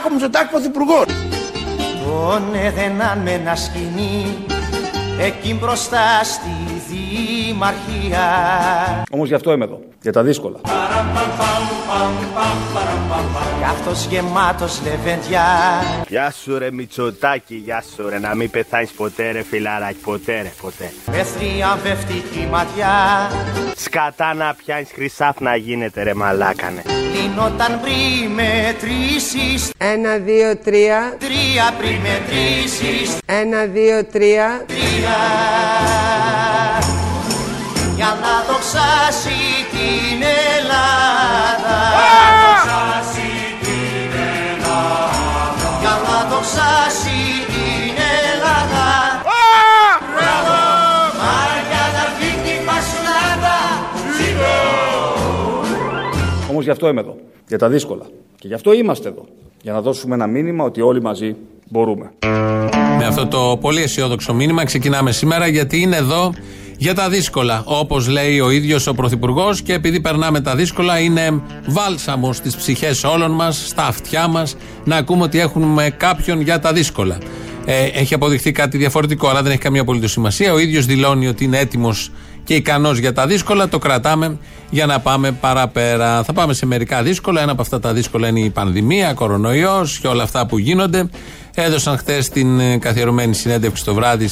Κυριάκο Μητσοτάκη Πρωθυπουργός. Τον έδαιναν με ένα σκηνή εκεί μπροστά στη δημαρχία. Όμως γι' αυτό είμαι εδώ. Για τα δύσκολα. Κι αυτός γεμάτος λεβέντια Γεια σου ρε Μητσοτάκη, γεια σου ρε Να μην πεθάνεις ποτέ ρε φιλαράκι, ποτέ ρε, ποτέ. Με θριαμβευτική ματιά. Σκατά να πιάνεις χρυσάφ να γίνεται ρε μαλάκανε. Λύνονταν πριν μετρήσεις Ένα, δύο, τρία. Τρία πριν μετρήσεις Ένα, δύο, τρία. Τρία. Για να δοξάσει την Ελλάδα δοξάσει την Ελλάδα Μπράβο Μάρια να φύγει την Πασουλάδα Όμως γι' αυτό είμαι εδώ. Για τα δύσκολα. Και γι' αυτό είμαστε εδώ. Για να δώσουμε ένα μήνυμα ότι όλοι μαζί μπορούμε. Με αυτό το πολύ αισιόδοξο μήνυμα ξεκινάμε σήμερα γιατί είναι εδώ για τα δύσκολα. Όπως λέει ο ίδιος ο Πρωθυπουργός και επειδή περνάμε τα δύσκολα, είναι βάλσαμος στις ψυχές όλων μας, στα αυτιά μας, να ακούμε ότι έχουμε κάποιον για τα δύσκολα. Ε, έχει αποδειχθεί κάτι διαφορετικό, αλλά δεν έχει καμία απολύτως σημασία. Ο ίδιος δηλώνει ότι είναι έτοιμος και ικανός για τα δύσκολα. Το κρατάμε για να πάμε παραπέρα. Θα πάμε σε μερικά δύσκολα. Ένα από αυτά τα δύσκολα είναι η πανδημία, κορονοϊός και όλα αυτά που γίνονται. Έδωσαν χθες την ε, καθιερωμένη συνέντευξη το βράδυ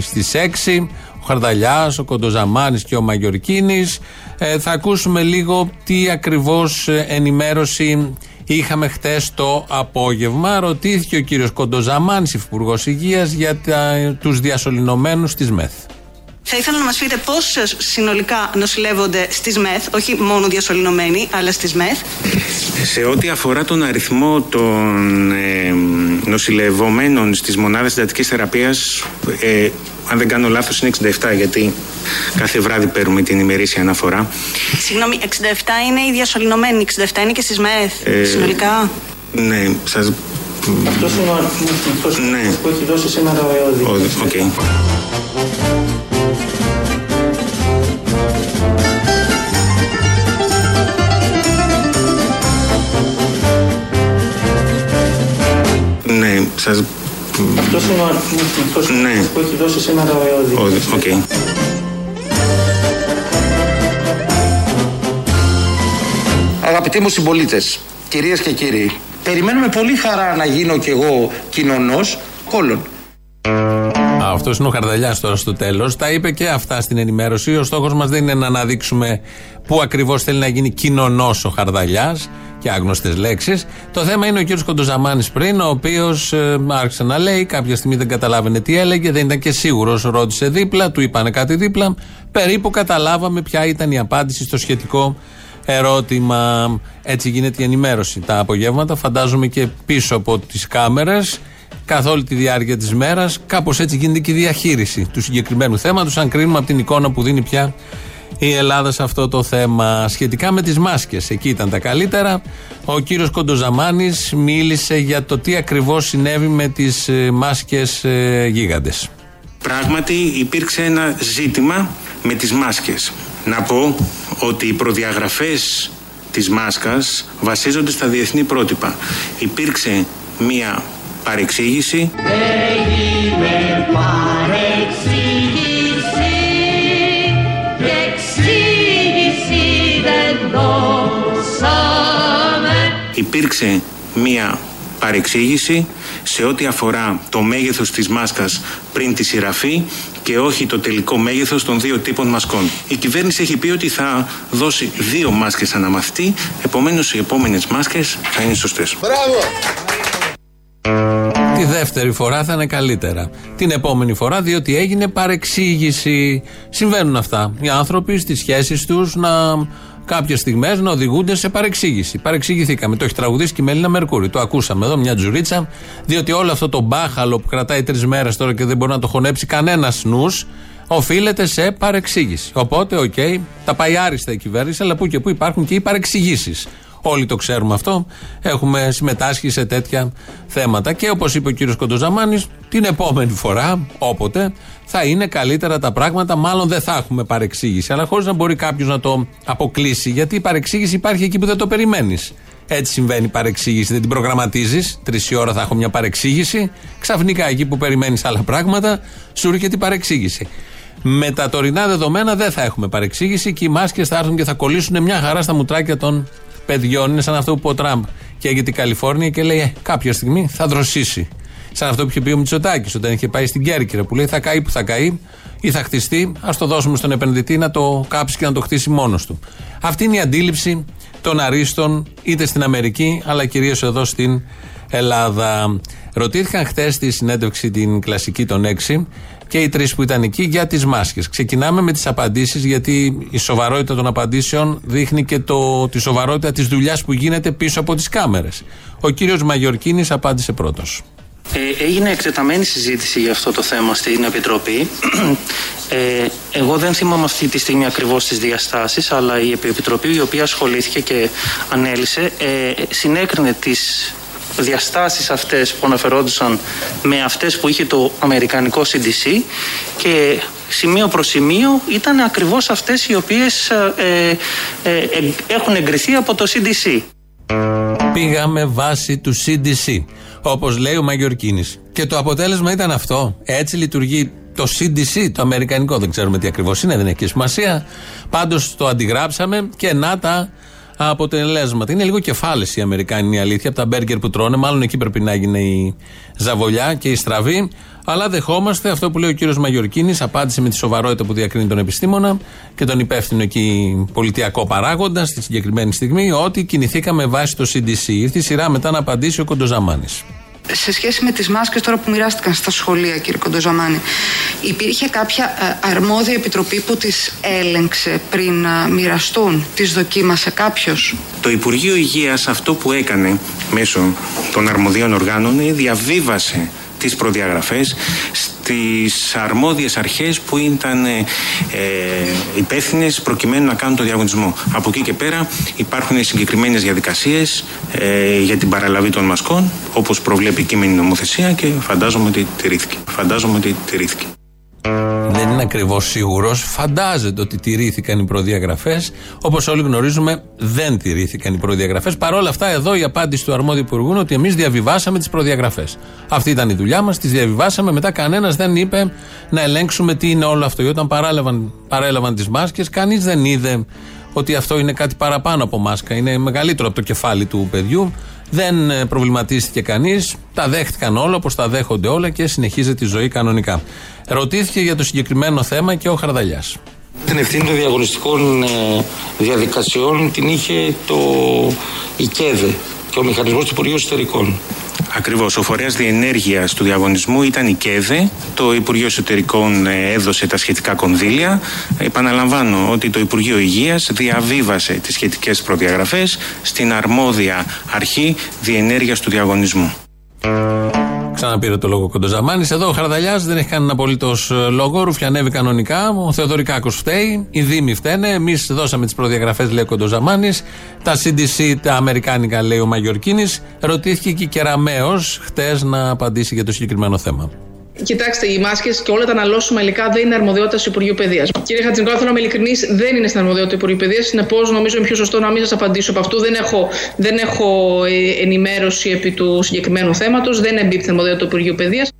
στις 6. Ο Χαρδαλιάς, ο Κοντοζαμάνης και ο Μαγιορκίνης. Ε, θα ακούσουμε λίγο τι ακριβώς ενημέρωση είχαμε χτες το απόγευμα. Ρωτήθηκε ο κύριος Κοντοζαμάνης, Υφυπουργός Υγείας, για τους διασωληνωμένους της ΜΕΘ. Θα ήθελα να μας πείτε πώς συνολικά νοσηλεύονται στις ΜΕΘ, όχι μόνο διασωληνωμένοι, αλλά στις ΜΕΘ. Σε ό,τι αφορά τον αριθμό των ε, νοσηλευομένων στις μονάδες συντατικής θεραπείας, ε, αν δεν κάνω λάθος είναι 67 γιατί κάθε βράδυ παίρνουμε την ημερήσια αναφορά. Συγγνώμη, 67 είναι οι διασωληνωμένοι, 67 είναι και στις ΜΕΘ, Ε, συνολικά. Ναι, σας... Αυτός είναι ο αριθμός Ναι. που έχει δώσει σήμερα ο ΕΟΔΗ. Ο- σας... Αυτός είναι ο αριθμός Ναι. που έχει δώσει σήμερα ο ΕΟΔΗ. Ο- Οκ. Αγαπητοί μου συμπολίτες, κυρίες και κύριοι, περιμένουμε πολύ χαρά να γίνω κι εγώ κοινωνός κόλλων. Αυτός είναι ο Χαρδαλιάς τώρα στο τέλος. Τα είπε και αυτά στην ενημέρωση. Ο στόχος μας δεν είναι να αναδείξουμε πού ακριβώς θέλει να γίνει κοινωνός ο Χαρδαλιάς και άγνωστες λέξεις. Το θέμα είναι ο κύριος Κοντοζαμάνης πριν, ο οποίος άρχισε να λέει, κάποια στιγμή δεν καταλάβαινε τι έλεγε, δεν ήταν και σίγουρος. Ρώτησε δίπλα, του είπανε κάτι δίπλα. Περίπου καταλάβαμε ποια ήταν η απάντηση στο σχετικό ερώτημα. Έτσι γίνεται η ενημέρωση τα απογεύματα. Φαντάζομαι και πίσω από τις κάμερες καθ' όλη τη διάρκεια της μέρας. Κάπως έτσι γίνεται και η διαχείριση του συγκεκριμένου θέματος, αν κρίνουμε από την εικόνα που δίνει πια η Ελλάδα σε αυτό το θέμα. Σχετικά με τις μάσκες, εκεί ήταν τα καλύτερα. Ο κύριος Κοντοζαμάνης μίλησε για το τι ακριβώς συνέβη με τις μάσκες ε, γίγαντες. Πράγματι υπήρξε ένα ζήτημα με τις μάσκες. Να πω ότι οι προδιαγραφές της μάσκας βασίζονται στα διεθνή πρότυπα. Υπήρξε μία παρεξήγηση υπήρξε μία παρεξήγηση σε ό,τι αφορά το μέγεθος της μάσκας πριν τη σειραφή και όχι το τελικό μέγεθος των δύο τύπων μασκών. Η κυβέρνηση έχει πει ότι θα δώσει δύο μάσκες αναμαθητή, επομένως οι επόμενες μάσκες θα είναι σωστές. Τη δεύτερη φορά θα είναι καλύτερα. Την επόμενη φορά, διότι έγινε παρεξήγηση. Συμβαίνουν αυτά. Οι άνθρωποι στις σχέσεις τους να κάποιες στιγμές να οδηγούνται σε παρεξήγηση. Παρεξηγηθήκαμε. Το έχει τραγουδήσει και η Μελίνα Μερκούρη. Το ακούσαμε εδώ, μια τζουρίτσα. Διότι όλο αυτό το μπάχαλο που κρατάει τρεις μέρες τώρα και δεν μπορεί να το χωνέψει κανένας νους, οφείλεται σε παρεξήγηση. Οπότε, οκ, τα πάει άριστα η κυβέρνηση, αλλά που και που υπάρχουν και οι παρεξηγήσεις. Όλοι το ξέρουμε αυτό. Έχουμε συμμετάσχει σε τέτοια θέματα. Και όπως είπε ο κύριος Κοντοζαμάνης, την επόμενη φορά, όποτε, θα είναι καλύτερα τα πράγματα. Μάλλον δεν θα έχουμε παρεξήγηση. Αλλά χωρίς να μπορεί κάποιος να το αποκλείσει. Γιατί η παρεξήγηση υπάρχει εκεί που δεν το περιμένεις. Έτσι συμβαίνει η παρεξήγηση. Δεν την προγραμματίζεις. Τρεις η ώρα θα έχω μια παρεξήγηση. Ξαφνικά εκεί που περιμένεις άλλα πράγματα, σου έρχεται η παρεξήγηση. Με τα τωρινά δεδομένα δεν θα έχουμε παρεξήγηση και οι μάσκες θα έρθουν και θα κολλήσουν μια χαρά στα μουτράκια των παιδιών. Είναι σαν αυτό που είπε ο Τραμπ και έγινε την Καλιφόρνια και λέει ε, κάποια στιγμή θα δροσίσει. Σαν αυτό που είχε πει ο Μητσοτάκης όταν είχε πάει στην Κέρκυρα που λέει θα καεί που θα καεί ή θα χτιστεί. Α το δώσουμε στον επενδυτή να το κάψει και να το χτίσει μόνος του. Αυτή είναι η αντίληψη των αρίστων είτε στην Αμερική αλλά κυρίως εδώ στην Ελλάδα. Ρωτήθηκαν χθες στη συνέντευξη την κλασική των 6 και οι τρεις που ήταν εκεί για τις μάσκες. Ξεκινάμε με τις απαντήσεις, γιατί η σοβαρότητα των απαντήσεων δείχνει και το, τη σοβαρότητα της δουλειάς που γίνεται πίσω από τις κάμερες. Ο κύριος Μαγιορκίνης απάντησε πρώτος. Ε, έγινε εκτεταμένη συζήτηση για αυτό το θέμα στην Επιτροπή. Ε, εγώ δεν θυμάμαι αυτή τη στιγμή ακριβώς τις διαστάσεις, αλλά η Επιτροπή η οποία ασχολήθηκε και ανέλησε ε, συνέκρινε τις διαστάσεις αυτές που αναφερόντουσαν με αυτές που είχε το αμερικανικό CDC και σημείο προς σημείο ήταν ακριβώς αυτές οι οποίες ε, ε, ε, έχουν εγκριθεί από το CDC. Πήγαμε βάση του CDC, όπως λέει ο Μαγιορκίνης. Και το αποτέλεσμα ήταν αυτό. Έτσι λειτουργεί το CDC, το αμερικανικό. Δεν ξέρουμε τι ακριβώς είναι, δεν έχει σημασία. Πάντως το αντιγράψαμε και να τα αποτελέσματα. Είναι λίγο κεφάλε οι Αμερικάνοι, η αλήθεια, από τα μπέργκερ που τρώνε. Μάλλον εκεί πρέπει να έγινε η ζαβολιά και η στραβή. Αλλά δεχόμαστε αυτό που λέει ο κύριος Μαγιορκίνης, απάντησε με τη σοβαρότητα που διακρίνει τον επιστήμονα και τον υπεύθυνο εκεί πολιτιακό παράγοντα στη συγκεκριμένη στιγμή, ότι κινηθήκαμε βάσει το CDC. Ήρθε η σειρά μετά να απαντήσει ο Κοντοζαμάνης σε σχέση με τις μάσκες τώρα που μοιράστηκαν στα σχολεία κύριε Κοντοζαμάνη υπήρχε κάποια ε, αρμόδια επιτροπή που τις έλεγξε πριν ε, μοιραστούν, τις δοκίμασε κάποιος; Το Υπουργείο Υγείας αυτό που έκανε μέσω των αρμοδίων οργάνων διαβίβασε τις προδιαγραφές στις αρμόδιες αρχές που ήταν ε, υπεύθυνες προκειμένου να κάνουν το διαγωνισμό. Από εκεί και πέρα υπάρχουν συγκεκριμένες διαδικασίες ε, για την παραλαβή των μασκών όπως προβλέπει η κείμενη νομοθεσία και φαντάζομαι ότι τηρήθηκε. Φαντάζομαι ότι τηρήθηκε. Δεν είναι ακριβώς σίγουρος. Φαντάζεται ότι τηρήθηκαν οι προδιαγραφές. Όπως όλοι γνωρίζουμε, δεν τηρήθηκαν οι προδιαγραφές. Παρ' όλα αυτά, εδώ η απάντηση του αρμόδιου υπουργού είναι ότι εμείς διαβιβάσαμε τις προδιαγραφές. Αυτή ήταν η δουλειά μας, τις διαβιβάσαμε. Μετά κανένας δεν είπε να ελέγξουμε τι είναι όλο αυτό. όταν παρέλαβαν, παρέλαβαν τις μάσκες, κανείς δεν είδε ότι αυτό είναι κάτι παραπάνω από μάσκα. Είναι μεγαλύτερο από το κεφάλι του παιδιού. Δεν ε, προβληματίστηκε κανείς. Τα δέχτηκαν όλα όπως τα δέχονται όλα και συνεχίζεται η ζωή κανονικά. Ρωτήθηκε για το συγκεκριμένο θέμα και ο Χαρδαλιάς. Την ευθύνη των διαγωνιστικών ε, διαδικασιών την είχε το ΙΚΕΔΕ και ο μηχανισμός του Υπουργείου Εσωτερικών. Ακριβώς. Ο φορέας διενέργειας του διαγωνισμού ήταν η ΚΕΔΕ. Το Υπουργείο Εσωτερικών ε, έδωσε τα σχετικά κονδύλια. Επαναλαμβάνω ότι το Υπουργείο Υγείας διαβίβασε τις σχετικές προδιαγραφές στην αρμόδια αρχή διενέργειας του διαγωνισμού. Ξαναπήρε το λόγο Κοντοζαμάνη. Εδώ ο Χαρδαλιάς δεν έχει κανένα απολύτως ε, λόγο. Ρουφιανεύει κανονικά. Ο Θεοδωρικάκος φταίει. Οι Δήμοι φταίνε. Εμείς δώσαμε τις προδιαγραφές, λέει ο Κοντοζαμάνη. Τα CDC, τα Αμερικάνικα, λέει ο Μαγιορκίνης. Ρωτήθηκε και η Κεραμαίο χτες να απαντήσει για το συγκεκριμένο θέμα. Κοιτάξτε, οι μάσκες και όλα τα αναλώσιμα υλικά δεν είναι αρμοδιότητας του Υπουργείου Παιδείας. Κύριε Χατζηνικόλα, θέλω να είμαι ειλικρινής, δεν είναι στην αρμοδιότητα του Υπουργείου Παιδείας. Συνεπώς, νομίζω είναι πιο σωστό να μην σας απαντήσω από αυτού. Δεν έχω, δεν έχω ε, ενημέρωση επί του συγκεκριμένου θέματος. Δεν εμπίπτει στην αρμοδιότητα του Υπουργείου Παιδείας.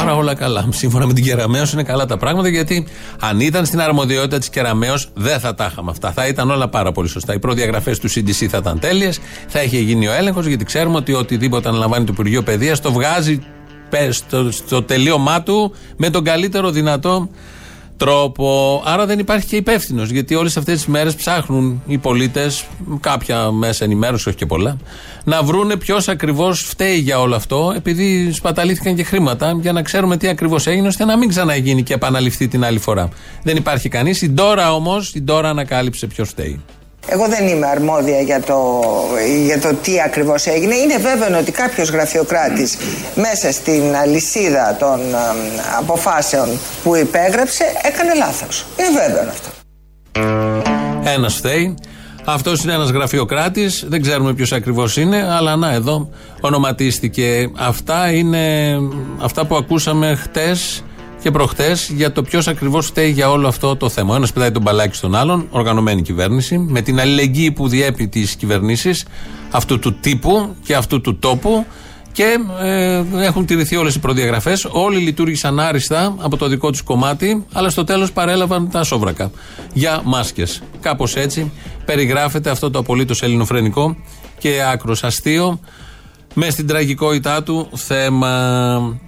Άρα όλα καλά. Σύμφωνα με την Κεραμαίο είναι καλά τα πράγματα γιατί αν ήταν στην αρμοδιότητα της Κεραμαίο δεν θα τα είχαμε αυτά. Θα ήταν όλα πάρα πολύ σωστά. Οι προδιαγραφές του CDC θα ήταν τέλειες, θα είχε γίνει ο έλεγχος γιατί ξέρουμε ότι οτιδήποτε αναλαμβάνει το Υπουργείο Παιδείας το βγάζει στο, στο τελείωμά του με τον καλύτερο δυνατό τρόπο. Άρα δεν υπάρχει και υπεύθυνος. Γιατί όλες αυτές τις μέρες ψάχνουν οι πολίτες, κάποια μέσα ενημέρωση, όχι και πολλά, να βρούνε ποιος ακριβώς φταίει για όλο αυτό, επειδή σπαταλήθηκαν και χρήματα, για να ξέρουμε τι ακριβώς έγινε, ώστε να μην ξαναγίνει και επαναληφθεί την άλλη φορά. Δεν υπάρχει κανείς. Η Ντόρα όμως, η Ντόρα ανακάλυψε ποιος φταίει. Εγώ δεν είμαι αρμόδια για το, για το τι ακριβώς έγινε. Είναι βέβαιο ότι κάποιος γραφειοκράτης μέσα στην αλυσίδα των αποφάσεων που υπέγραψε έκανε λάθος. Είναι βέβαιο αυτό. Ένας φταίει. Αυτός είναι ένας γραφειοκράτης. Δεν ξέρουμε ποιος ακριβώς είναι, αλλά να εδώ ονοματίστηκε. Αυτά είναι αυτά που ακούσαμε χτες και προχτές για το ποιος ακριβώς φταίει για όλο αυτό το θέμα. Ο ένας πετάει τον μπαλάκι στον άλλον, οργανωμένη κυβέρνηση, με την αλληλεγγύη που διέπει τις κυβερνήσεις αυτού του τύπου και αυτού του τόπου και ε, έχουν τηρηθεί όλες οι προδιαγραφές. Όλοι λειτουργήσαν άριστα από το δικό τους κομμάτι, αλλά στο τέλος παρέλαβαν τα σόβρακα για μάσκες. Κάπως έτσι περιγράφεται αυτό το απολύτως ελληνοφρενικό και άκρος αστείο με στην τραγικότητά του θέμα.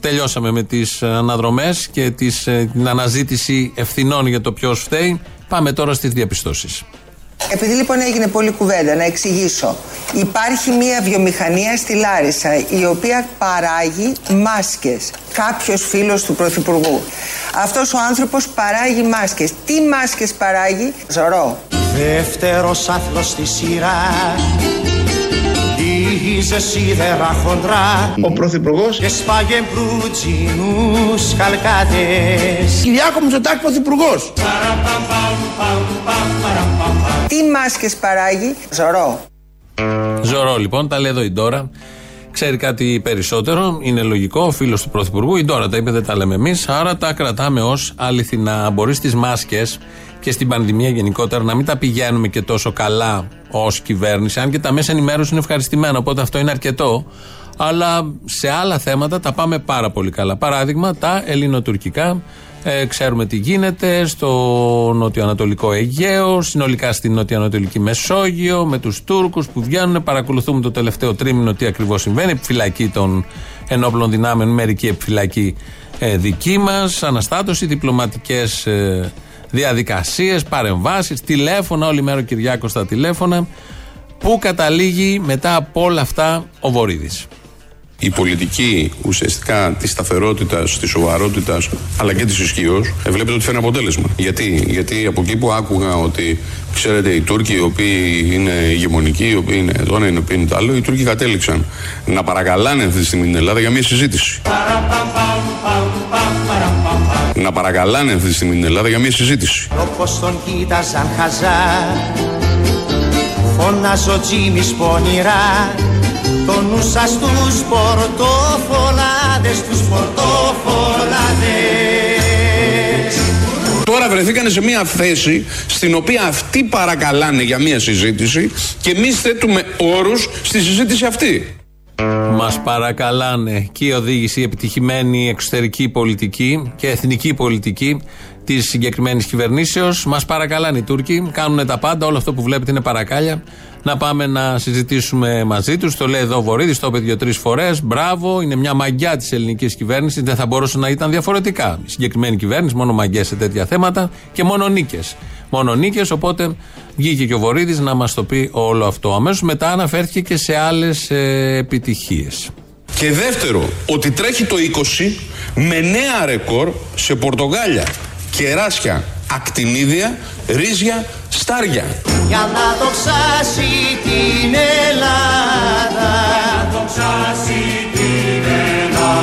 Τελειώσαμε με τις αναδρομές και τις, ε, την αναζήτηση ευθυνών για το ποιος φταίει. Πάμε τώρα στις διαπιστώσεις. Επειδή λοιπόν έγινε πολλή κουβέντα, να εξηγήσω. Υπάρχει μια βιομηχανία στη Λάρισα η οποία παράγει μάσκες. Κάποιος φίλος του Πρωθυπουργού. Αυτός ο άνθρωπος παράγει μάσκες. Τι μάσκες παράγει, Ζωρό. Δεύτερος άθλος στη σειρά Πήγε σίδερα χοντρά Ο Πρωθυπουργός Και σπάγε μπρουτζινούς χαλκάτες Κυριάκο Μητσοτάκη Πρωθυπουργός Τι μάσκες παράγει, Ζωρό. Ζωρό λοιπόν, τα λέει εδώ η Ντόρα. Ξέρει κάτι περισσότερο, είναι λογικό, φίλος του Πρωθυπουργού. Η Ντόρα τα είπε, δεν τα λέμε εμείς. Άρα τα κρατάμε ως αληθινά. Μπορείς στι μάσκες και στην πανδημία γενικότερα να μην τα πηγαίνουμε και τόσο καλά ως κυβέρνηση, αν και τα μέσα ενημέρωσης είναι ευχαριστημένα, οπότε αυτό είναι αρκετό. Αλλά σε άλλα θέματα τα πάμε πάρα πολύ καλά. Παράδειγμα, τα ελληνοτουρκικά. Ε, ξέρουμε τι γίνεται στο νοτιοανατολικό Αιγαίο, συνολικά στην νοτιοανατολική Μεσόγειο, με τους Τούρκους που βγαίνουν. Παρακολουθούμε το τελευταίο τρίμηνο τι ακριβώς συμβαίνει. Επιφυλακή των ενόπλων δυνάμεων, μερική επιφυλακή ε, δική μας, αναστάτωση, διπλωματικές ε, διαδικασίες, παρεμβάσεις, τηλέφωνα, όλη μέρα ο Κυριάκος στα τηλέφωνα. Πού καταλήγει μετά από όλα αυτά ο Βορύδης; η πολιτική ουσιαστικά της σταθερότητας, της σοβαρότητας αλλά και της ισχύως, βλέπετε ότι φέρνει αποτέλεσμα. Γιατί; Γιατί από εκεί που άκουγα ότι ξέρετε οι Τούρκοι οι οποίοι είναι ηγεμονικοί, οι οποίοι είναι εδώ, οι οποίοι είναι το άλλο, οι Τούρκοι κατέληξαν να παρακαλάνε αυτή τη στιγμή την Ελλάδα για μια συζήτηση. Να παρακαλάνε αυτή τη στιγμή την Ελλάδα για μια συζήτηση. Όπως τον κοίταζαν χαζά Φωνάζω Τζίμις πονηρά Το νου σας στους πορτοφολάδες Τους πορτοφολάδες Τώρα βρεθήκανε σε μια θέση στην οποία αυτοί παρακαλάνε για μια συζήτηση και εμεί θέτουμε όρους στη συζήτηση αυτή. Μας παρακαλάνε και η οδήγηση η επιτυχημένη εξωτερική πολιτική και εθνική πολιτική της συγκεκριμένης κυβερνήσεως. Μας παρακαλάνε οι Τούρκοι, κάνουν τα πάντα, όλο αυτό που βλέπετε είναι παρακάλια. Να πάμε να συζητήσουμε μαζί τους. Το λέει εδώ ο Βορύδης, το είπε δύο-τρει φορές. Μπράβο, είναι μια μαγιά της ελληνικής κυβέρνησης. Δεν θα μπορούσε να ήταν διαφορετικά. Η συγκεκριμένη κυβέρνηση, μόνο μαγκέ σε τέτοια θέματα και μόνο νίκες. Μόνο νίκες, οπότε βγήκε και ο Βορύδης να μας το πει όλο αυτό. Αμέσως μετά αναφέρθηκε και σε άλλες ε, επιτυχίες. Και δεύτερο, ότι τρέχει το 20 με νέα ρεκόρ σε Πορτογάλια, κεράσια, ακτινίδια, ρύζια, στάρια. Για να δοξάσει την Ελλάδα Για να δοξάσει την Ελλάδα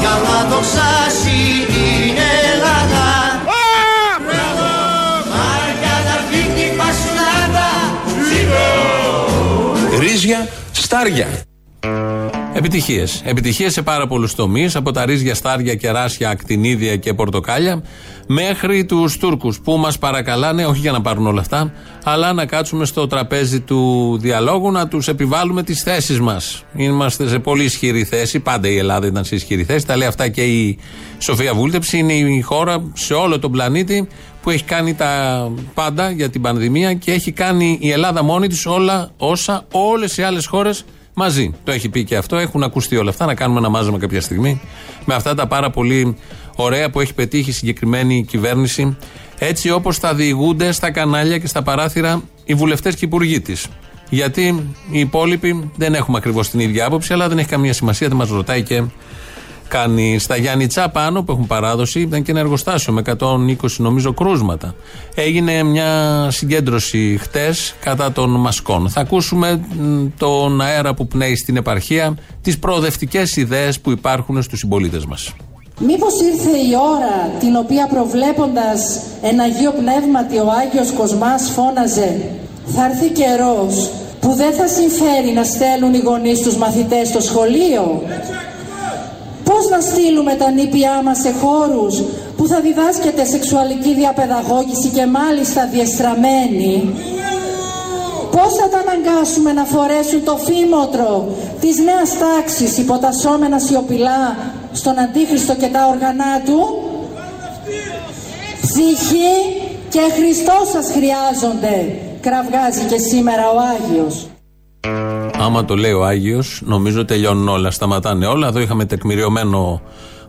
Για να δοξάσει την Ελλάδα Μπράβο! Μάρια να φύγει η Πασουλάδα Ρύζια, στάρια. Επιτυχίες. Επιτυχίες σε πάρα πολλούς τομείς, από τα ρύζια, στάρια, κεράσια, ακτινίδια και πορτοκάλια, μέχρι τους Τούρκους που μας παρακαλάνε, όχι για να πάρουν όλα αυτά, αλλά να κάτσουμε στο τραπέζι του διαλόγου, να τους επιβάλλουμε τις θέσεις μας. Είμαστε σε πολύ ισχυρή θέση. Πάντα η Ελλάδα ήταν σε ισχυρή θέση. Τα λέει αυτά και η Σοφία Βούλτεψη. Είναι η χώρα σε όλο τον πλανήτη που έχει κάνει τα πάντα για την πανδημία και έχει κάνει η Ελλάδα μόνη της όλα όσα όλες οι άλλες χώρες μαζί. Το έχει πει και αυτό. Έχουν ακουστεί όλα αυτά. Να κάνουμε ένα μάζεμα κάποια στιγμή με αυτά τα πάρα πολύ ωραία που έχει πετύχει η συγκεκριμένη κυβέρνηση. Έτσι όπως θα διηγούνται στα κανάλια και στα παράθυρα οι βουλευτές και οι υπουργοί της. Γιατί οι υπόλοιποι δεν έχουμε ακριβώς την ίδια άποψη, αλλά δεν έχει καμία σημασία, δεν μας ρωτάει και κάνει. Στα Γιάννητσά πάνω που έχουν παράδοση ήταν και ένα εργοστάσιο με 120 νομίζω κρούσματα. Έγινε μια συγκέντρωση χτες κατά των μασκών. Θα ακούσουμε μ, τον αέρα που πνέει στην επαρχία, τις προοδευτικές ιδέες που υπάρχουν στους συμπολίτες μας. Μήπως ήρθε η ώρα την οποία προβλέποντας ένα Αγίο Πνεύματι ο Άγιος Κοσμάς φώναζε «Θα έρθει καιρός που δεν θα συμφέρει να στέλνουν οι γονείς τους μαθητές στο σχολείο». Πώς Πώς να στείλουμε τα νήπια μας σε χώρους που θα διδάσκεται σεξουαλική διαπαιδαγώγηση και μάλιστα διεστραμμένη; Πώς θα τα αναγκάσουμε να φορέσουν το φήμοτρο της νέας τάξης υποτασσόμενα σιωπηλά στον Αντίχριστο και τα όργανά του; Ψυχή και Χριστός σας χρειάζονται, κραυγάζει και σήμερα ο Άγιος. Άμα το λέει ο Άγιος, νομίζω τελειώνουν όλα. Σταματάνε όλα. Εδώ είχαμε τεκμηριωμένο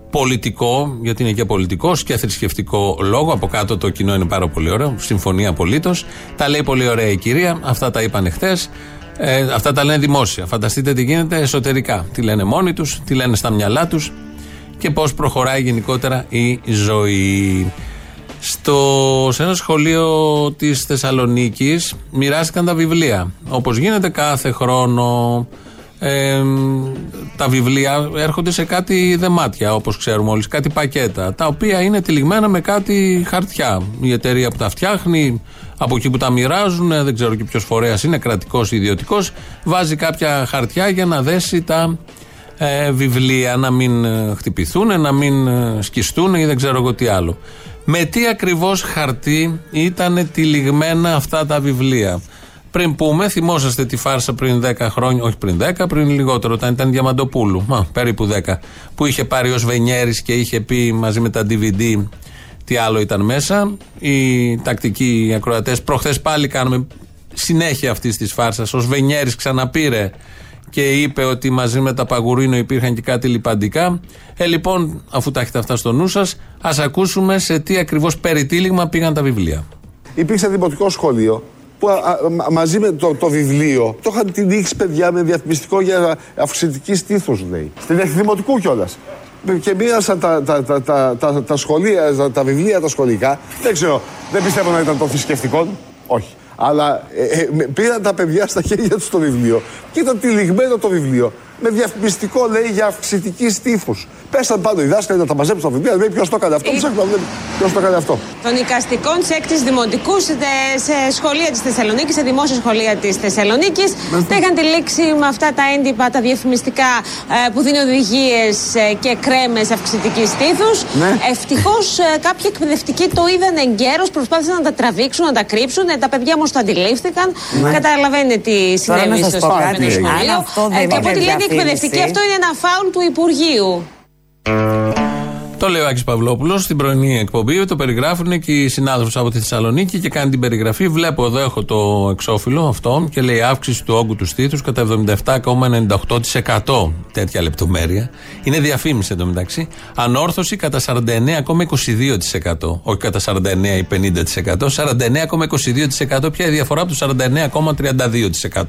πολιτικό, γιατί είναι και πολιτικός και θρησκευτικό λόγο. Από κάτω το κοινό είναι πάρα πολύ ωραίο. Συμφωνεί απολύτως. Τα λέει πολύ ωραία η κυρία. Αυτά τα είπαν χθες. Ε, αυτά τα λένε δημόσια. Φανταστείτε τι γίνεται εσωτερικά. Τι λένε μόνοι τους, τι λένε στα μυαλά τους και πώς προχωράει γενικότερα η ζωή. Στο, σε ένα σχολείο της Θεσσαλονίκης μοιράστηκαν τα βιβλία. Όπως γίνεται κάθε χρόνο. Ε, τα βιβλία έρχονται σε κάτι δεμάτια, όπως ξέρουμε όλοι, κάτι πακέτα, τα οποία είναι τυλιγμένα με κάτι χαρτιά. Η εταιρεία που τα φτιάχνει, από εκεί που τα μοιράζουν, δεν ξέρω και ποιος φορέας είναι, κρατικός ή ιδιωτικός, βάζει κάποια χαρτιά για να δέσει τα ε, βιβλία, να μην ε, χτυπηθούν, να μην ε, σκιστούν ή δεν ξέρω εγώ τι άλλο. Με τι ακριβώς χαρτί ήταν τυλιγμένα αυτά τα βιβλία; Πριν πούμε, θυμόσαστε τη φάρσα πριν 10 χρόνια, όχι πριν 10, πριν λιγότερο, όταν ήταν Διαμαντοπούλου, μα, περίπου 10, που είχε πάρει ο Σβενιέρης και είχε πει μαζί με τα DVD τι άλλο ήταν μέσα. Οι τακτικοί ακροατές, προχθές πάλι κάνουμε συνέχεια αυτής της φάρσας. Ο Σβενιέρης ξαναπήρε και είπε ότι μαζί με τα Παγουρίνο υπήρχαν και κάτι λιπαντικά. Ε, λοιπόν, αφού τα έχετε αυτά στο νου σας, ας ακούσουμε σε τι ακριβώς περιτύλιγμα πήγαν τα βιβλία. Υπήρξε δημοτικό σχολείο που α, α, μαζί με το, το βιβλίο το είχαν τυλίξει παιδιά με διαφημιστικό για αυξητική στήθους, λέει. Στην δημοτικού κιόλας. Και μοίρασαν τα, τα, τα, τα, τα, τα σχολεία, τα, τα βιβλία τα σχολικά. Δεν ξέρω, δεν πιστεύω να ήταν των θρησκευτικών. Όχι. Αλλά ε, ε, πήραν τα παιδιά στα χέρια τους το βιβλίο. Και ήταν τυλιγμένο το βιβλίο με διαφημιστικό λέει για αυξητική στήθους. Πέσαν πάνω οι δάσκαλοι να τα μαζέψουν τα βιβλία. Λέει ποιος το έκανε αυτό. Ποιος το έκανε αυτό. Των οικαστικών της 6η Δημοτικού σε σχολεία της Θεσσαλονίκης, σε δημόσια σχολεία της Θεσσαλονίκης. Τα είχαν τυλίξει με αυτά τα έντυπα, τα διαφημιστικά ε, που δίνει οδηγίες και κρέμες αυξητικής στήθους. Ναι. Ευτυχώς κάποιοι εκπαιδευτικοί το είδαν εγκαίρως, προσπάθησαν να τα τραβήξουν, να τα κρύψουν. Τα παιδιά όμως το αντιλήφθηκαν. Ναι. Καταλαβαίνετε τι συνέβη στο συγκεκριμένο κάτι. σχολείο. Αν αυτό δεν Ε, Και είναι από ό,τι λένε οι διαφήμιση. εκπαιδευτικοί, αυτό είναι ένα φάουλ του Υπουργείου. Το λέει ο Άκης Παυλόπουλος στην πρωινή εκπομπή. Το περιγράφουν και οι συνάδελφοι από τη Θεσσαλονίκη και κάνει την περιγραφή. Βλέπω εδώ, έχω το εξώφυλλο αυτό και λέει αύξηση του όγκου του στήθους κατά 77,98%. Τέτοια λεπτομέρεια. Είναι διαφήμιση εντωμεταξύ. Ανόρθωση κατά 49,22%. Όχι κατά 49 ή 50%. 49,22%. Ποια η διαφορά από το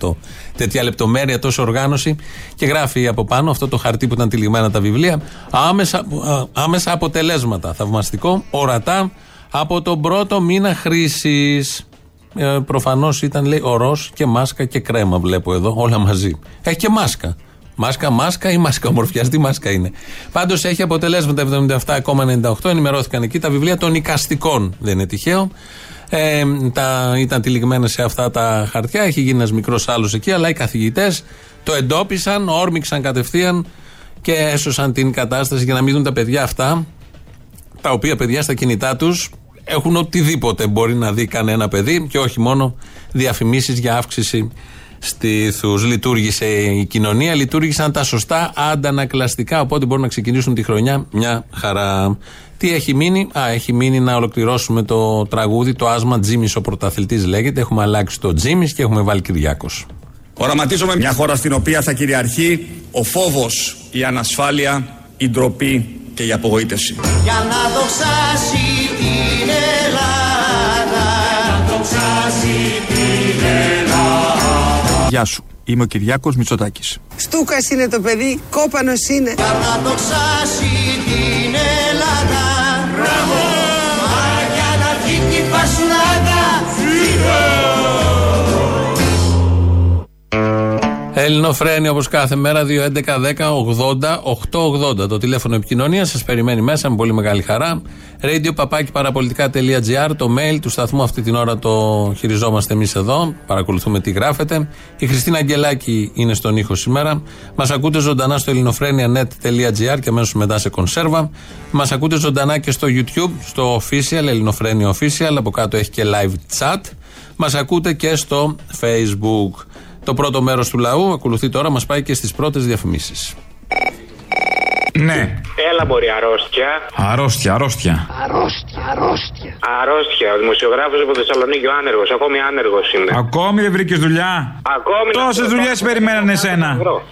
49,32%. Τέτοια λεπτομέρεια, τόσο οργάνωση. Και γράφει από πάνω αυτό το χαρτί που ήταν τυλιγμένα τα βιβλία. Άμεσα, α, άμεσα αποτελέσματα. Θαυμαστικό, ορατά από τον πρώτο μήνα χρήσης. Ε, Προφανώς ήταν λέει ορός και μάσκα και κρέμα, βλέπω εδώ, όλα μαζί. Έχει και μάσκα. Μάσκα, μάσκα ή μάσκα ομορφιάς, τι μάσκα είναι. Πάντως έχει αποτελέσματα 77,98. Ενημερώθηκαν εκεί τα βιβλία των οικαστικών. Δεν είναι τυχαίο. Ε, τα, ήταν τυλιγμένα σε αυτά τα χαρτιά. Έχει γίνει ένας μικρός άλλος εκεί, αλλά οι καθηγητές το εντόπισαν, όρμηξαν κατευθείαν και έσωσαν την κατάσταση για να μην δουν τα παιδιά αυτά, τα οποία παιδιά στα κινητά τους έχουν οτιδήποτε μπορεί να δει κανένα παιδί και όχι μόνο διαφημίσεις για αύξηση στήθους. Λειτουργήσε η κοινωνία, λειτουργήσαν τα σωστά αντανακλαστικά, οπότε μπορούν να ξεκινήσουν τη χρονιά μια χαρά. Τι έχει μείνει, Α, έχει μείνει να ολοκληρώσουμε το τραγούδι, το άσμα Τζίμις ο πρωταθλητής λέγεται. Έχουμε αλλάξει το Τζίμις και έχουμε βάλει Κυριάκος. Οραματίζομαι μια χώρα στην οποία θα κυριαρχεί ο φόβος, η ανασφάλεια, η ντροπή και η απογοήτευση. Για να δοξάσει την Ελλάδα Να δοξάσει την Ελλάδα Γεια σου. Είμαι ο Κυριάκος Μητσοτάκης. Στούκας είναι το παιδί, κόπανος είναι. Για να δοξάσει την Ελλάδα Ελληνοφρένη όπως κάθε μέρα 2.11.10.80.880 το τηλέφωνο επικοινωνίας σας περιμένει μέσα με πολύ μεγάλη χαρά. Radio παραπολιτικά.gr το mail του σταθμού αυτή την ώρα το χειριζόμαστε εμείς εδώ. Παρακολουθούμε τι γράφετε. Η Χριστίνα Αγγελάκη είναι στον ήχο σήμερα. Μας ακούτε ζωντανά στο ελληνοφρένια.net.gr και αμέσως μετά σε κονσέρβα. Μας ακούτε ζωντανά και στο YouTube, στο official, Ελληνοφρένια official. Από κάτω έχει και live chat. Μας ακούτε και στο Facebook. Το πρώτο μέρος του λαού ακολουθεί τώρα, μας πάει και στις πρώτες διαφημίσεις. Ναι. Έλα μπορεί αρρώστια. Αρρώστια, αρρώστια. Αρρώστια, αρρώστια. Αρρώστια. Ο δημοσιογράφος από Θεσσαλονίκη ο άνεργος. Ακόμη άνεργος είναι. Ακόμη δεν βρήκες δουλειά; Ακόμη Τόσες δουλειές περιμένανε εσένα.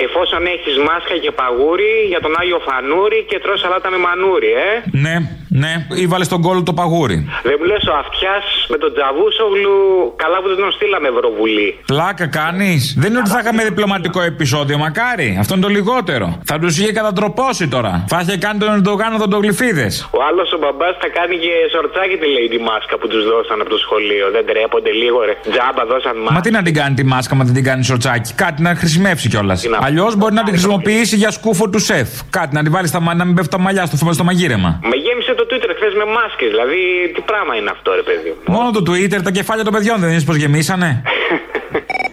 Εφόσον έχεις μάσκα και παγούρι για τον Άγιο Φανούρι και τρως σαλάτα με μανούρι, ε. Ναι, ναι. Ή βάλε στον κόλλο το παγούρι. Δεν μου λες ο αυτιάς με τον Τζαβούσογλου. Καλά που δεν τον στείλαμε Ευρωβουλή. Πλάκα κάνεις. Δεν είναι ότι θα είχαμε διπλωματικό επεισόδιο, μακάρι. Αυτό είναι το λιγότερο. Θα τους είχε κατατροπώσει τώρα. Θα είχε κάνει τον Ερντογάν δοντογλυφίδε. Ο άλλος ο μπαμπάς θα κάνει και σορτσάκι τη λέει τη μάσκα που τους δώσαν από το σχολείο. Δεν τρέπονται λίγο, ρε. Τζάμπα δώσαν μάσκα. Μα τι να την κάνει τη μάσκα, μα δεν την κάνει σορτσάκι. Κάτι να χρησιμεύσει κιόλας. Αλλιώς μπορεί να την χρησιμοποιήσει για σκούφο του σεφ. Κάτι να την βάλει στα, να μην πέφτει τα μαλλιά στο, στο μαγείρεμα. Με γέμισε το Twitter χθες με μάσκες. Δηλαδή, τι πράγμα είναι αυτό, ρε παιδί. μου. Μόνο το Twitter, τα κεφάλια των παιδιών δεν είναι πως γεμίσανε;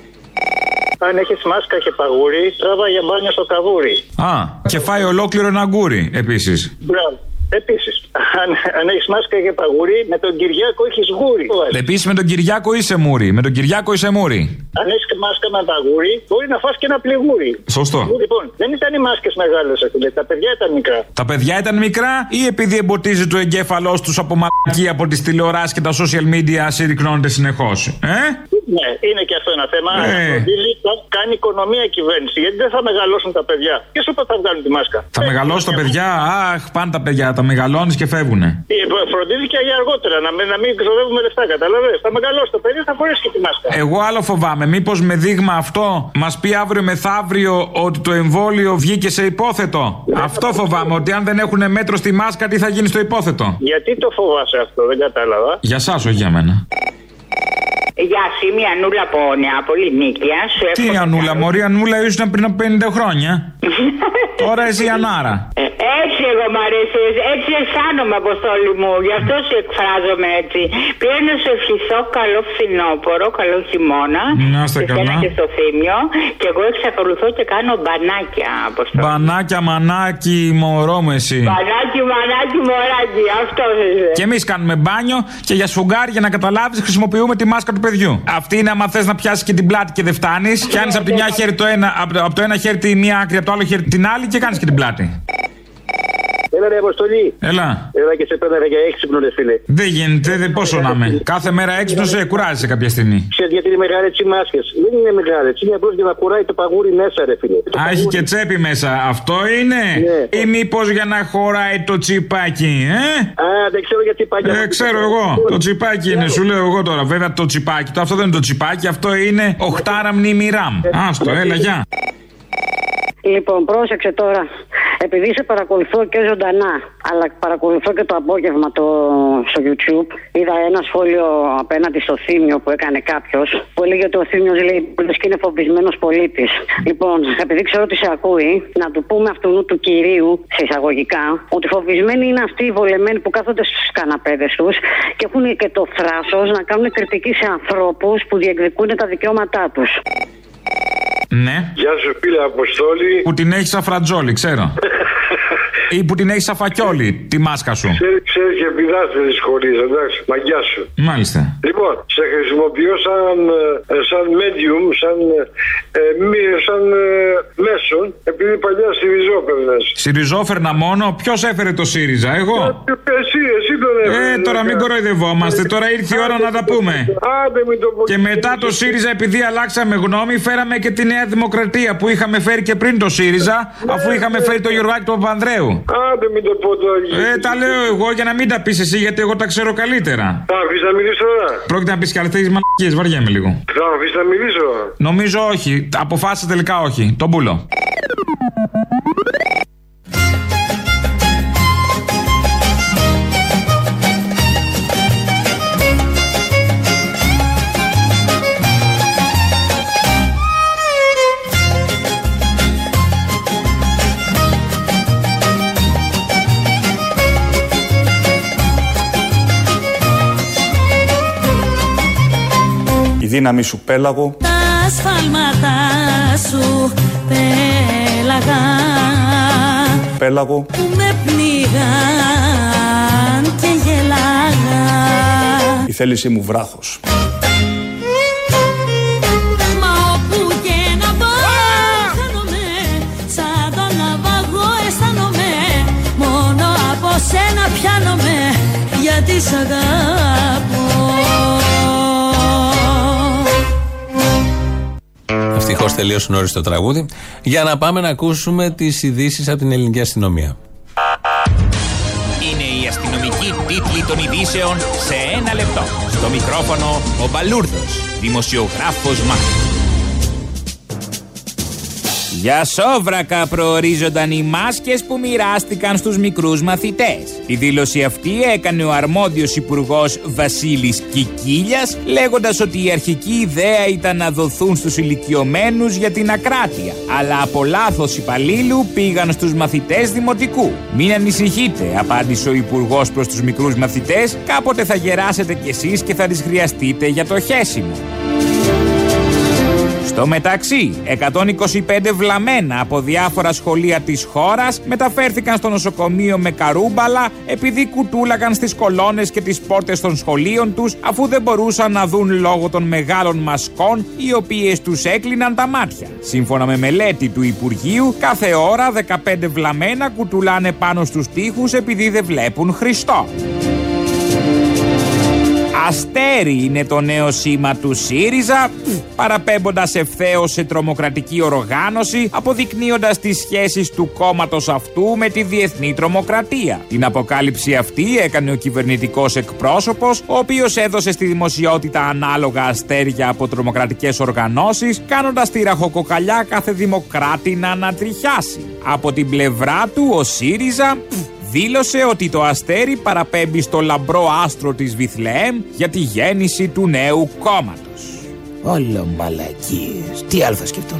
Αν έχεις μάσκα και παγούρι, τράβα για μπάνιο στο καβούρι. Α, και φάει ολόκληρο ένα αγγούρι επίσης. Μπράβο. Επίσης, αν, αν έχεις μάσκα και παγούρι, με τον Κυριάκο έχεις γούρι. Επίσης με τον Κυριάκο είσαι μούρι. Με τον Κυριάκο είσαι μούρι. Αν έχεις μάσκα με παγούρι, μπορεί να φας και ένα πληγούρι. Σωστό. Λοιπόν, δεν ήταν οι μάσκες μεγάλες, ακούτε. Τα παιδιά ήταν μικρά. Τα παιδιά ήταν μικρά ή επειδή εμποτίζει το εγκέφαλός τους από μαλακή από τις τηλεοράσεις και τα social media συρρυκνώνεται συνεχώς. Ε; Ναι, είναι και αυτό ένα θέμα. Ναι. Αν φροντίζει, θα κάνει οικονομία η κυβέρνηση. Γιατί δεν θα μεγαλώσουν τα παιδιά. Ποιο σου θα βγάλουν τη μάσκα. Θα μεγαλώσει τα παιδιά, αχ, πάνε τα παιδιά, τα μεγαλώνεις και φεύγουνε. Ε, Φροντίζει και για αργότερα, να, μην- να μην ξοδεύουμε λεφτά, καταλαβαίνετε. Θα μεγαλώσει το παιδί, θα φορέσει και τη μάσκα. Εγώ άλλο φοβάμαι. Μήπως με δείγμα αυτό μας πει αύριο μεθαύριο ότι το εμβόλιο βγήκε σε υπόθετο; Αυτό φοβάμαι. Ότι αν δεν έχουν μέτρο στη μάσκα, τι θα γίνει στο υπόθετο; Γιατί το φοβάσαι αυτό, δεν κατάλαβα. Για εσά, όχι για μένα. Γεια σου, είμαι η Ανούλα από Νεάπολη, Νίκαια. Σου Τι εύχομαι Ανούλα, καλό- Μωρή Ανούλα ήσουν πριν από 50 χρόνια. Τώρα εσύ Ανάρα. Ε, Έτσι εγώ μ' αρέσει, έτσι αισθάνομαι αποστόλη μου, γι' αυτό σου εκφράζομαι έτσι. Πήρα να σου ευχηθώ καλό φθινόπωρο, καλό χειμώνα. Να είστε σε σένα καλά. και στο θύμιο. Και εγώ εξακολουθώ και κάνω μπανάκια, αποστόλη. Μπανάκια, μανάκι, μωρό μου εσύ. Μπανάκι, μανάκι, μωράκι, αυτός είσαι. Και εμείς κάνουμε μπάνιο και για σφουγγάρι, για να καταλάβεις, χρησιμοποιούμε τη μάσκα του παιδιού. Αυτή είναι άμα θες να πιάσεις και την πλάτη και δεν φτάνεις. Πιάνει από, τη μια χέρι το ένα, από, το- από το ένα χέρι τη μία άκρη, από το άλλο χέρι την άλλη και κάνεις και την πλάτη. Έλα ρε Αποστολή. Έλα. Έλα και σε πέταγα για έξυπνο, ρε φίλε. Δεν γίνεται, δεν, πόσο να είμαι. Κάθε μέρα έξυπνο σε κουράζει κάποια στιγμή. Ξέρετε γιατί είναι μεγάλε οι μάσκε. Δεν είναι μεγάλε. Είναι απλώς για να κουράει το παγούρι μέσα, ρε φίλε. Το Α, έχει παγούρι- και τσέπη μέσα. Αυτό είναι; Ή μήπως για να χωράει το τσιπάκι, ε; Α, δεν ξέρω γιατί πάει. Ε, ξέρω εγώ. Το τσιπάκι είναι, σου λέω εγώ τώρα. Βέβαια το τσιπάκι. Το αυτό δεν είναι το τσιπάκι, αυτό είναι οχτάρα μνήμη RAM. Άστο, έλα, γεια. Λοιπόν, πρόσεξε τώρα. Επειδή σε παρακολουθώ και ζωντανά, αλλά παρακολουθώ και το απόγευμα το, στο YouTube, είδα ένα σχόλιο απέναντι στο θύμιο που έκανε κάποιος, που έλεγε ότι ο θύμιο λέει λες και είναι φοβισμένος πολίτης. Λοιπόν, επειδή ξέρω ότι σε ακούει, να του πούμε αυτού του κυρίου, σε εισαγωγικά, ότι φοβισμένοι είναι αυτοί οι βολεμένοι που κάθονται στους καναπέδες τους και έχουν και το θράσος να κάνουν κριτική σε ανθρώπους που διεκδικούν τα δικαιώματά τους. Ναι. Γεια σου φίλε Αποστόλη. Που την έχεις σαν φρατζόλι, ξέρω. Ή που την έχεις σαν φακιόλι, τη μάσκα σου. Ξέρεις ξέρεις και πηδάς με δυσκολίες, εντάξει, μαγιά σου. Μάλιστα. Λοιπόν, σε χρησιμοποιώ σαν, ε, σαν medium, σαν, ε, μη, σαν ε, μέσον, επειδή παλιά στηριζόπαιρνες. Συριζόφερνα μόνο, ποιος έφερε το ΣΥΡΙΖΑ, εγώ; Εσύ, εσύ τον έφερες. Ε, τώρα μην κοροϊδευόμαστε, τώρα ήρθε η ώρα να τα πούμε. Άντε μην το πω. Και μετά το ΣΥΡΙΖΑ, επειδή αλλάξαμε γνώμη, φέραμε και τη Νέα Δημοκρατία που είχαμε φέρει και πριν το ΣΥΡΙΖΑ, αφού είχαμε φέρει το Γιωργάκη του Παπανδρέου. Άντε μην το πω τώρα. Ε, τα λέω εγώ για να μην τα πεις εσύ, γιατί εγώ τα ξέρω καλύτερα. Θα αφήσεις να μιλήσω τώρα; Πρόκειται να πεις και άλλε τέτοιε μαλακίες, βαριέμαι λίγο. Θα αφήσεις να μιλήσω; Νομίζω όχι. Αποφάσισε τελικά όχι. Τον πουλο. Δύναμη σου πέλαγο, Τα σφάλματα σου πέλαγα. Πέλαγο, που με πνίγαν και γελάγα η θέλησή μου βράχος. Μα όπου και να πάω χάνομαι Σαν τον ναυαγό αισθάνομαι. Μόνο από σένα πιάνομαι Γιατί σ' αγαπώ Ευτυχώ τελείωσε νωρίς το τραγούδι. Για να πάμε να ακούσουμε τις ειδήσεις από την ελληνική αστυνομία. Είναι η αστυνομική τίτλη των ειδήσεων σε ένα λεπτό. Στο μικρόφωνο ο Μπαλούρδος, δημοσιογράφος Μάρκος. Για σόβρακα προορίζονταν οι μάσκες που μοιράστηκαν στους μικρούς μαθητές. Η δήλωση αυτή έκανε ο αρμόδιος υπουργός Βασίλης Κικίλιας λέγοντας ότι η αρχική ιδέα ήταν να δοθούν στους ηλικιωμένους για την ακράτεια. Αλλά από λάθος υπαλλήλου πήγαν στους μαθητές δημοτικού. Μην ανησυχείτε, απάντησε ο υπουργός προς τους μικρούς μαθητές, κάποτε θα γεράσετε κι εσείς και θα τις χρειαστείτε για το χέσιμο. Στο μεταξύ, 125 βλαμμένα από διάφορα σχολεία της χώρας μεταφέρθηκαν στο νοσοκομείο με καρούμπαλα επειδή κουτούλαγαν στις κολόνες και τις πόρτες των σχολείων τους αφού δεν μπορούσαν να δουν λόγω των μεγάλων μασκών οι οποίες τους έκλειναν τα μάτια. Σύμφωνα με μελέτη του Υπουργείου, κάθε ώρα 15 βλαμμένα κουτουλάνε πάνω στους τοίχους επειδή δεν βλέπουν Χριστό. Αστέρι είναι το νέο σήμα του ΣΥΡΙΖΑ, παραπέμποντας ευθέως σε τρομοκρατική οργάνωση, αποδεικνύοντας τις σχέσεις του κόμματος αυτού με τη διεθνή τρομοκρατία. Την αποκάλυψη αυτή έκανε ο κυβερνητικός εκπρόσωπος, ο οποίος έδωσε στη δημοσιότητα ανάλογα αστέρια από τρομοκρατικές οργανώσεις, κάνοντας τη ραχοκοκαλιά κάθε δημοκράτη να ανατριχιάσει. Από την πλευρά του ο ΣΥΡΙΖΑ δήλωσε ότι το αστέρι παραπέμπει στο λαμπρό άστρο της Βιθλεέμ για τη γέννηση του νέου κόμματος. Όλο μπαλακίες. Τι άλλο θα σκεφτούν.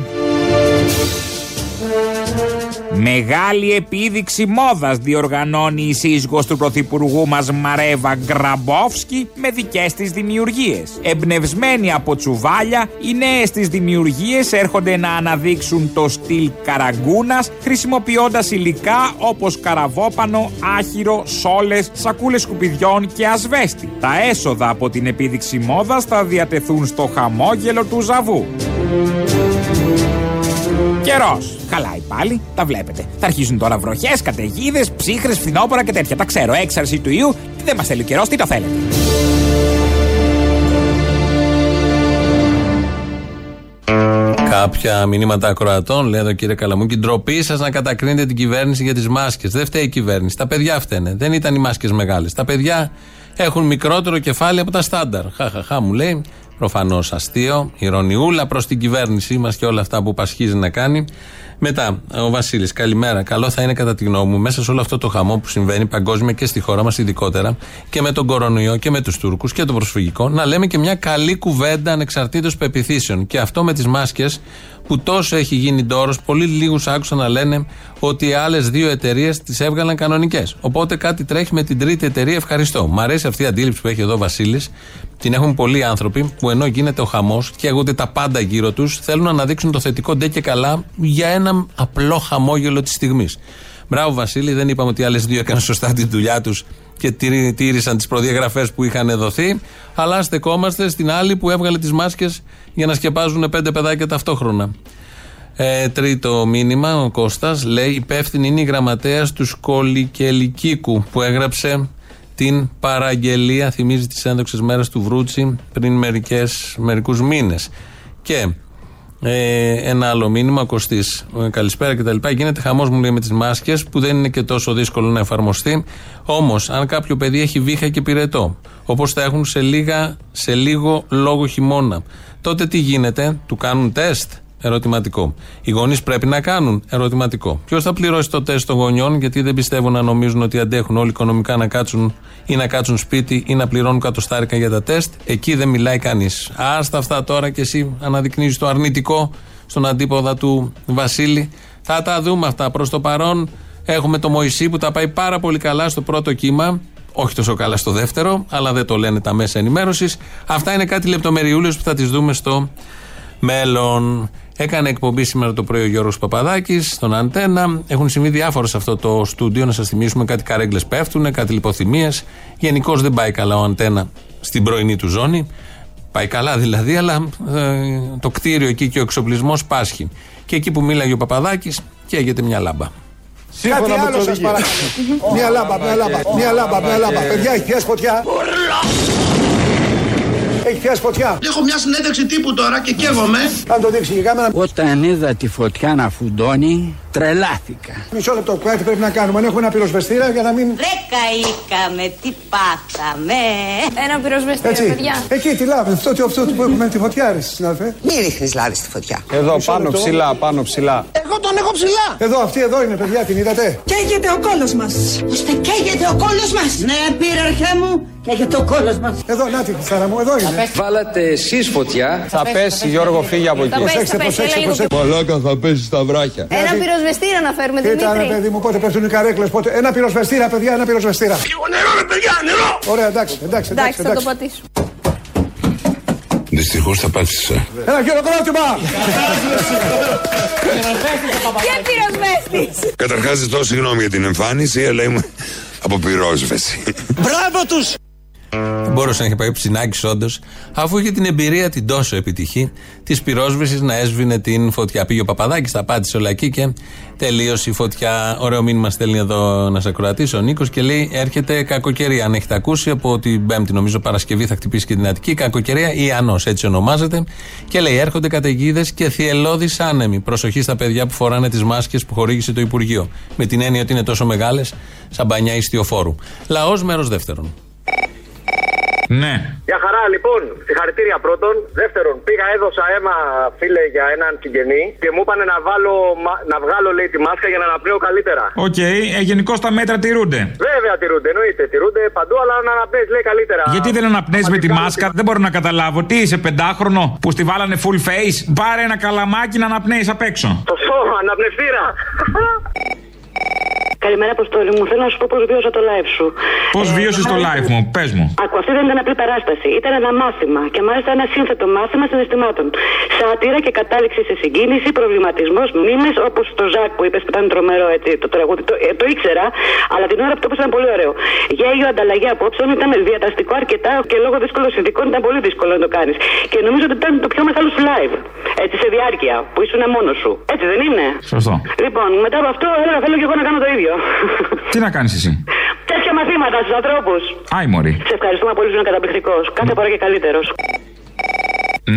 Μεγάλη επίδειξη μόδας διοργανώνει η σύζυγος του πρωθυπουργού μας Μαρέβα Γκραμπόφσκι με δικές της δημιουργίες. Εμπνευσμένοι από τσουβάλια, οι νέες της δημιουργίες έρχονται να αναδείξουν το στυλ καραγκούνας χρησιμοποιώντας υλικά όπως καραβόπανο, άχυρο, σόλες, σακούλες σκουπιδιών και ασβέστη. Τα έσοδα από την επίδειξη μόδας θα διατεθούν στο χαμόγελο του Ζαβού. Καιρός. Χαλάει πάλι, τα βλέπετε. Θα αρχίσουν τώρα βροχές, καταιγίδες, ψύχρες, φθινόπωρα και τέτοια. Τα ξέρω. Έξαρση του ιού. Τι δεν μας θέλει ο καιρός, τι το θέλετε. Κάποια μηνύματα ακροατών, λέει εδώ κύριε Καλαμούκη, ντροπή σας να κατακρίνετε την κυβέρνηση για τις μάσκες. Δεν φταίει η κυβέρνηση. Τα παιδιά φταίνε. Δεν ήταν οι μάσκες μεγάλες. Τα παιδιά έχουν μικρότερο κεφάλι από τα στάνταρ. Χαχαχά μου λέει. Προφανώς αστείο, ηρωνιούλα προς την κυβέρνησή μας και όλα αυτά που πασχίζει να κάνει. Μετά, ο Βασίλης, καλημέρα. Καλό θα είναι κατά τη γνώμη μου μέσα σε όλο αυτό το χαμό που συμβαίνει παγκόσμια και στη χώρα μας ειδικότερα και με τον κορονοϊό και με τους Τούρκους και το προσφυγικό, να λέμε και μια καλή κουβέντα ανεξαρτήτως πεπιθήσεων. Και αυτό με τις μάσκες που τόσο έχει γίνει ντόρος, πολύ λίγους άκουσα να λένε ότι οι άλλες δύο εταιρείες τις έβγαλαν κανονικές. Οπότε κάτι τρέχει με την τρίτη εταιρεία. Ευχαριστώ. Μ' αρέσει αυτή η αντίληψη που έχει εδώ ο Βασίλης. Την έχουν πολλοί άνθρωποι που ενώ γίνεται ο χαμός και αγούνται τα πάντα γύρω τους, θέλουν να αναδείξουν το θετικό ντε και καλά για ένα απλό χαμόγελο της στιγμής. Μπράβο, Βασίλη, δεν είπαμε ότι οι άλλες δύο έκαναν σωστά τη δουλειά τους και τήρη- τήρησαν τις προδιαγραφές που είχαν δοθεί. Αλλά στεκόμαστε στην άλλη που έβγαλε τις μάσκες για να σκεπάζουν πέντε παιδάκια ταυτόχρονα. Ε, τρίτο μήνυμα, ο Κώστας λέει: Υπεύθυνη είναι η γραμματέας του Σκολικελικίκου που έγραψε την παραγγελία, θυμίζει τις ένδοξες μέρες του Βρούτσι πριν μερικές, μερικούς μήνες. Και ε, ένα άλλο μήνυμα, Κωστής. Καλησπέρα κτλ. Γίνεται χαμός μου λέει με τις μάσκες που δεν είναι και τόσο δύσκολο να εφαρμοστεί. Όμως, αν κάποιο παιδί έχει βήχα και πυρετό, όπως θα έχουν σε, λίγα, σε λίγο λόγω χειμώνα, τότε τι γίνεται, του κάνουν τεστ; Ερωτηματικό. Οι γονείς πρέπει να κάνουν. Ερωτηματικό. Ποιος θα πληρώσει το τεστ των γονιών, γιατί δεν πιστεύω να νομίζουν ότι αντέχουν όλοι οικονομικά να κάτσουν ή να κάτσουν σπίτι ή να πληρώνουν κατοστάρικα για τα τεστ. Εκεί δεν μιλάει κανείς. Άστα αυτά τώρα και εσύ αναδεικνύεις το αρνητικό στον αντίποδα του Βασίλη. Θα τα δούμε αυτά. Προς το παρόν έχουμε το Μωυσή που τα πάει πάρα πολύ καλά στο πρώτο κύμα. Όχι τόσο καλά στο δεύτερο, αλλά δεν το λένε τα μέσα ενημέρωσης. Αυτά είναι κάτι λεπτομεριούλες που θα τις δούμε στο μέλλον. Έκανε εκπομπή σήμερα το πρωί ο Γιώργος Παπαδάκης στον Αντένα. Έχουν συμβεί διάφορα σε αυτό το στούντιο. Να σας θυμίσουμε κάτι καρέγκλε πέφτουν, κάτι λιποθυμίες. Γενικώς δεν πάει καλά ο Αντένα στην πρωινή του ζώνη. Πάει καλά δηλαδή, αλλά ε, το κτίριο εκεί και ο εξοπλισμός πάσχει. Και εκεί που μίλαγε ο Παπαδάκης, καίγεται μια λάμπα. Κάτι άλλο σας παρακαλώ. Μια λάμπα, μια λάμπα, μια λάμπα, μια λάμπα. Παιδιά, έχει πιάσει φωτιά. Έχει πιάσει φωτιά. Έχω μια συνέντευξη τύπου τώρα και καίγομαι. Αν το δείξει η κάμερα. Όταν είδα τη φωτιά να φουντώνει, τρελάθηκα. Μισό λεπτό, κάτι πρέπει να κάνουμε. Αν έχουμε ένα πυροσβεστήρα για να μην. Δεν καήκαμε, τι πάθαμε. Ένα πυροσβεστήρα, Έτσι. παιδιά. Εκεί τη λάβη, αυτό, το- αυτό που έχουμε τη φωτιά, ρε συνάδελφε. Μην ρίχνεις λάδι στη φωτιά. Εδώ Μισό πάνω λεπτό. ψηλά, πάνω ψηλά. Εγώ τον έχω ψηλά. Εδώ, αυτή εδώ είναι, παιδιά, την είδατε. Καίγεται ο κόλος μας. Ώστε καίγεται ο κόλος μας. Ναι, πύραρχέ μου, καίγεται ο κόλος μας. Εδώ, να τη Σάρα μου, εδώ είναι. Βάλατε εσείς φωτιά. Θα πέσει, Γιώργο, φύγε από εκεί. Θα πέσει, θα πέσει, προσέξτε, έλα λίγο προσέξτε. Μαλάκα θα πέσει στα βράχια. Ένα πυροσβεστήρα να φέρουμε, Κοίτα, ρε Δημήτρη. παιδί μου, πότε πέφτουν οι καρέκλες, πότε. Ένα πυροσβεστήρα, παιδιά, ένα πυροσβεστήρα. Λίγο νερό, ρε παιδιά, νερό. Ωραία, εντάξει, εντάξει, εντάξει. Εντάξει, θα το εντάξει. πατήσω. Δυστυχώς τα πάτησα. Ένα χειροκρότημα! Και πυροσβέστης. Καταρχάς, ζητώ συγγνώμη για την εμφάνιση, αλλά είμαι από πυρόσβεση. Μπράβο τους. Δεν μπορούσε να έχει πάει ο Ψινάκης όντως, αφού είχε την εμπειρία την τόσο επιτυχή της πυρόσβεσης να έσβηνε την φωτιά. Πήγε ο Παπαδάκης, τα πάτησε όλα εκεί και τελείωσε η φωτιά. Ωραίο μήνυμα στέλνει εδώ να σε ακροατήσει ο Νίκος και λέει: Έρχεται κακοκαιρία. Αν έχετε ακούσει, από την Πέμπτη νομίζω Παρασκευή θα χτυπήσει και την Αττική. Κακοκαιρία Ιανό, έτσι ονομάζεται. Και λέει: Έρχονται καταιγίδες και θυελώδεις άνεμοι. Προσοχή στα παιδιά που φοράνε τις μάσκες που χορήγησε το Υπουργείο. Με την έννοια ότι είναι τόσο μεγάλες, σαν μπανιά ιστιοφόρου. Λαός μέρος δεύτερον. Ναι. Μια χαρά, λοιπόν. Συγχαρητήρια πρώτον. Δεύτερον, πήγα, έδωσα αίμα, φίλε, για έναν συγγενή και μου είπανε να, βάλω, μα- να βγάλω, λέει, τη μάσκα για να αναπνέω καλύτερα. Οκ, ε, γενικώς τα μέτρα τηρούνται. Βέβαια τηρούνται, εννοείται. Τηρούνται παντού, αλλά να αναπνέεις, λέει, καλύτερα. Γιατί δεν αναπνέεις με τη μάσκα, δεν μπορώ να καταλάβω. Τι είσαι, πεντάχρονο που στη βάλανε full face; Πάρε ένα καλαμάκι να αναπνέεις απ' έξω. Το σώμα, αναπνευστήρα. Καλημέρα, Αποστόλη μου. Θέλω να σου πω πώς βίωσα το live σου. Πώς βίωσες το live μου, πες μου. Ακού, αυτή δεν ήταν απλή παράσταση. Ήταν ένα μάθημα. Και μάλιστα ένα σύνθετο μάθημα συναισθημάτων. Σάτυρα και κατάληξη σε συγκίνηση, προβληματισμός, μνήμες, όπως το Ζακ που είπες που ήταν τρομερό έτσι, το τραγούδι. Το, ε, το ήξερα, αλλά την ώρα που το είπες ήταν πολύ ωραίο. Γέλιο, ανταλλαγή απόψεων ήταν διαταστικό αρκετά και λόγω δύσκολων συνδικών ήταν πολύ δύσκολο να το κάνεις. Και νομίζω ότι ήταν το πιο μεγάλο σου live. Έτσι σε διάρκεια, που ήσουν μόνος σου. Έτσι δεν είναι; Σωστό. Λοιπόν, μετά από αυτό, έλεγα θέλω και εγώ να κάνω το ίδιο. Τι να κάνεις εσύ; Τέτοια μαθήματα στους ανθρώπους. Άι, Μωρή. Σε ευχαριστούμε πολύ, ήσουν καταπληκτικό. Κάθε φορά και καλύτερος.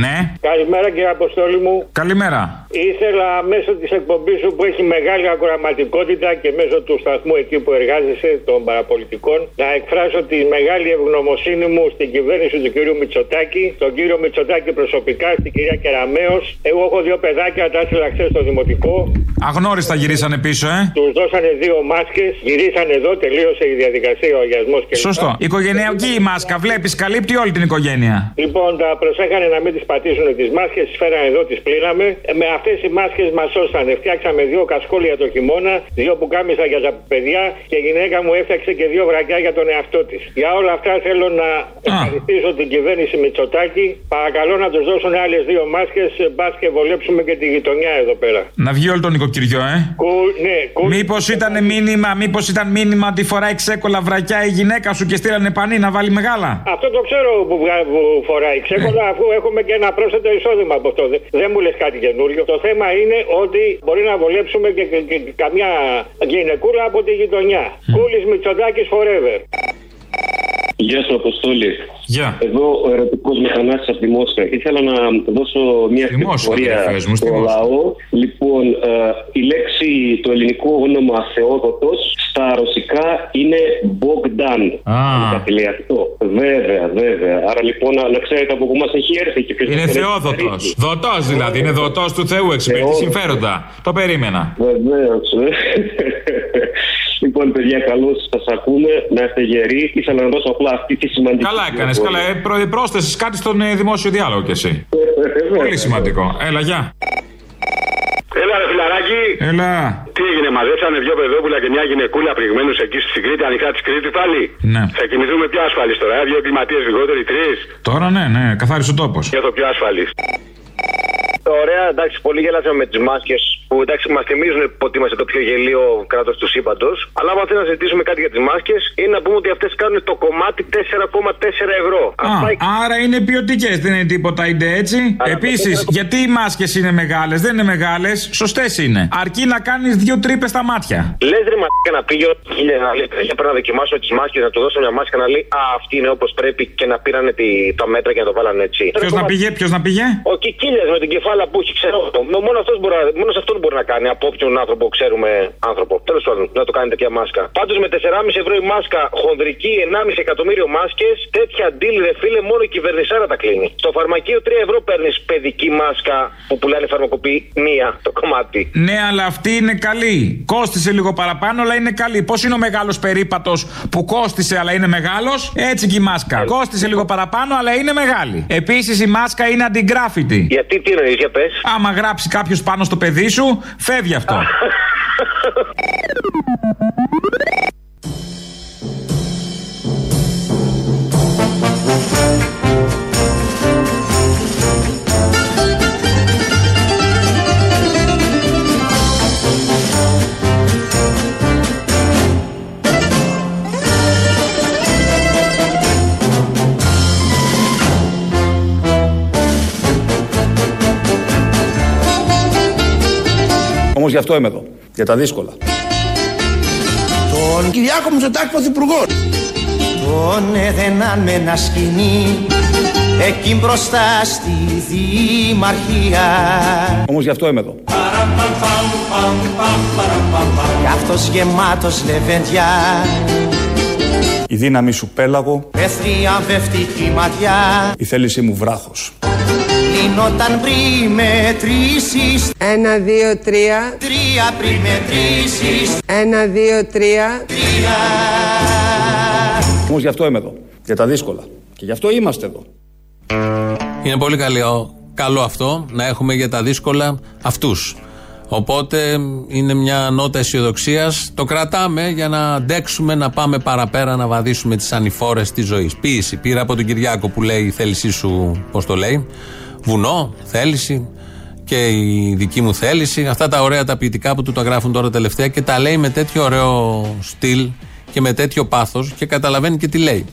Ναι. Καλημέρα κύριε Αποστόλη μου. Καλημέρα. Ήθελα μέσω της εκπομπής σου που έχει μεγάλη ακροαματικότητα και μέσω του σταθμού εκεί που εργάζεσαι των παραπολιτικών να εκφράσω τη μεγάλη ευγνωμοσύνη μου στην κυβέρνηση του κύριου Μητσοτάκη, τον κύριο Μητσοτάκη προσωπικά, στην κυρία Κεραμέως. Εγώ έχω δύο παιδάκια, τα έστειλα χθες στο δημοτικό. Αγνώριστα γυρίσανε πίσω, ε. Τους δώσανε δύο μάσκες, γυρίσανε εδώ, τελείωσε η διαδικασία ο αγιασμός και Σωστό. Οικογενειακή η μάσκα, βλέπεις, καλύπτει όλη την οικογένεια. Λοιπόν, τα προσέχανε να μην τις πατήσουν τις μάσκες, τις φέρανε εδώ, τις πλήραμε. Ε, Με αυτές οι μάσκες μας σώσανε. Φτιάξαμε δύο κασκόλια το χειμώνα, δύο πουκάμισα για τα παιδιά και η γυναίκα μου έφτιαξε και δύο βρακιά για τον εαυτό της. Για όλα αυτά θέλω να ευχαριστήσω την κυβέρνηση Μητσοτάκη. Παρακαλώ να τους δώσουν άλλες δύο μάσκες, μπας και βολέψουμε και τη γειτονιά εδώ πέρα. Να βγει όλο το νοικοκυριό, ε. Κου, ναι, κου, Μήπως ήταν μήνυμα, μήπως ήταν μήνυμα ότι φοράει ξέκολα βρακιά η γυναίκα σου και στείλανε πανί να βάλει μεγάλα; Αυτό το ξέρω που, βγα- που φοράει ξέκολα, αφού έχουμε και ένα πρόσθετο εισόδημα από αυτό. Δεν- Δεν μου λες κάτι καινούριο. Το θέμα είναι ότι μπορεί να βολέψουμε και, και- και καμιά γυναικούλα από τη γειτονιά. Κούλης Μητσοτάκης forever. Γεια σου, Αποστόλη. Γεια. Εδώ ο ερωτικός μηχανάτη από τη Μόσχα. Ήθελα να δώσω μια πληροφορία αδερφές μου, στη στο Μόσχα. λαό. Λοιπόν, ε, η λέξη, το ελληνικό όνομα Θεόδοτο στα ρωσικά είναι Bogdan. Α. Κάτι λέει αυτό. Βέβαια, βέβαια. Άρα λοιπόν να, να ξέρετε από πού μας έχει έρθει και ποιος Είναι μας έχει Θεόδοτο. έρθει. Δοτό δηλαδή, είναι δοτό του Θεού, εξυπηρετεί Θεόδοτος. συμφέροντα. Το περίμενα. Βεβαίως. Λοιπόν, παιδιά, καλώς σας ακούνε. Να είστε γεροί. Ήθελα να δώσω απλά αυτή τη σημαντική. Καλά έκανες. πληροφορία. Καλά, ε, προ- πρόσθεσες κάτι στον ε, δημόσιο διάλογο κι εσύ. Πολύ σημαντικό. Έλα, γεια. Έλα, ρε φιλαράκι. Έλα. Τι έγινε, μαζέψανε δυο παιδόπουλα και μια γυναικούλα προηγουμένω εκεί στην Κρήτη, ανοιχτά τη Κρήτη πάλι; Ναι. Θα κοιμηθούμε πιο ασφαλείς τώρα, ε, δύο εγκληματίες λιγότεροι, τρεις; Τώρα ναι, ναι, καθάρισε ο τόπος. Νιώθω πιο ασφαλής. Ωραία, εντάξει, πολύ γελάσαμε με τις μάσκες που εντάξει μας θυμίζουν ότι είμαστε το πιο γελίο κράτος του σύμπαντος. Αλλά άμα θέλει να συζητήσουμε κάτι για τις μάσκες, είναι να πούμε ότι αυτές κάνουν το κομμάτι 4,4 ευρώ. Α, άρα είναι ποιοτικές, δεν είναι τίποτα ίντε έτσι. Επίσης, γιατί οι μάσκες είναι μεγάλες, δεν είναι μεγάλες, σωστές είναι. Αρκεί να κάνεις δύο τρύπες στα μάτια. Λες ρε μαλάκα να πήγε ο χίλια να λέει «Παιδιά, πρέπει να δοκιμάσω τις μάσκες, να του δώσω μια μάσκα να λέει Α, αυτή είναι όπως πρέπει και να πήρανε τη, τα μέτρα και να το βάλανε έτσι. Ποιος να πήγε, ποιος να πήγε; Ο Κικίλιας με την κεφάλα που έχει, ξέρω. Μόνο, αυτός μπορεί, να- μόνο σε αυτόν μπορεί να κάνει από όποιον άνθρωπο ξέρουμε άνθρωπο. Τέλος πάντων, να το κάνει τέτοια μάσκα. Πάντως με 4,5 ευρώ η μάσκα, χονδρική 1,5 εκατομμύριο μάσκες, τέτοια deal ρε φίλε, μόνο η κυβερνησάρα τα κλείνει. Στο φαρμακείο 3 ευρώ παίρνεις παιδική μάσκα που πουλάνε φαρμακοποιοί μία το κομμάτι. Ναι, αλλά αυτή είναι καλή. Κόστησε λίγο παραπάνω, αλλά είναι καλή. Πώς είναι ο μεγάλος περίπατος που κόστησε, αλλά είναι μεγάλος, έτσι και η μάσκα. Κόστησε λίγο παραπάνω, αλλά είναι μεγάλη. Επίσης η μάσκα είναι αντιγκράφητη. Γιατί τι εννοείς, για πες. Άμα γράψει κάποιος πάνω στο παιδί σου, φεύγει αυτό. Όμως γι' αυτό είμαι εδώ. Για τα δύσκολα. Τον Κυριάκο Μητσοτάκη Πρωθυπουργός. Τον έδαιναν με ένα σκηνή εκεί μπροστά στη Δημαρχία. Όμως γι' αυτό είμαι εδώ. Κι αυτός γεμάτος λεβέντια Η δύναμή σου πέλαγο, με θριαμβευτική ματιά η θέλησή μου βράχος. Λύνονταν πριν μετρήσεις Ένα, δύο, τρία. Τρία πριν μετρήσεις Ένα, δύο, τρία. Τρία Όμως γι' αυτό είμαι εδώ. Για τα δύσκολα. Και γι' αυτό είμαστε εδώ. Είναι πολύ καλό, καλό αυτό να έχουμε για τα δύσκολα αυτούς. Οπότε είναι μια νότα αισιοδοξίας. Το κρατάμε για να αντέξουμε, να πάμε παραπέρα, να βαδίσουμε τις ανηφόρες της ζωής. Ποίηση. Πήρα από τον Κυριάκο που λέει η θέλησή σου, πώς το λέει. Βουνό, θέληση και η δική μου θέληση. Αυτά τα ωραία τα ποιητικά που του τα γράφουν τώρα τελευταία και τα λέει με τέτοιο ωραίο στυλ και με τέτοιο πάθος και καταλαβαίνει και τι λέει.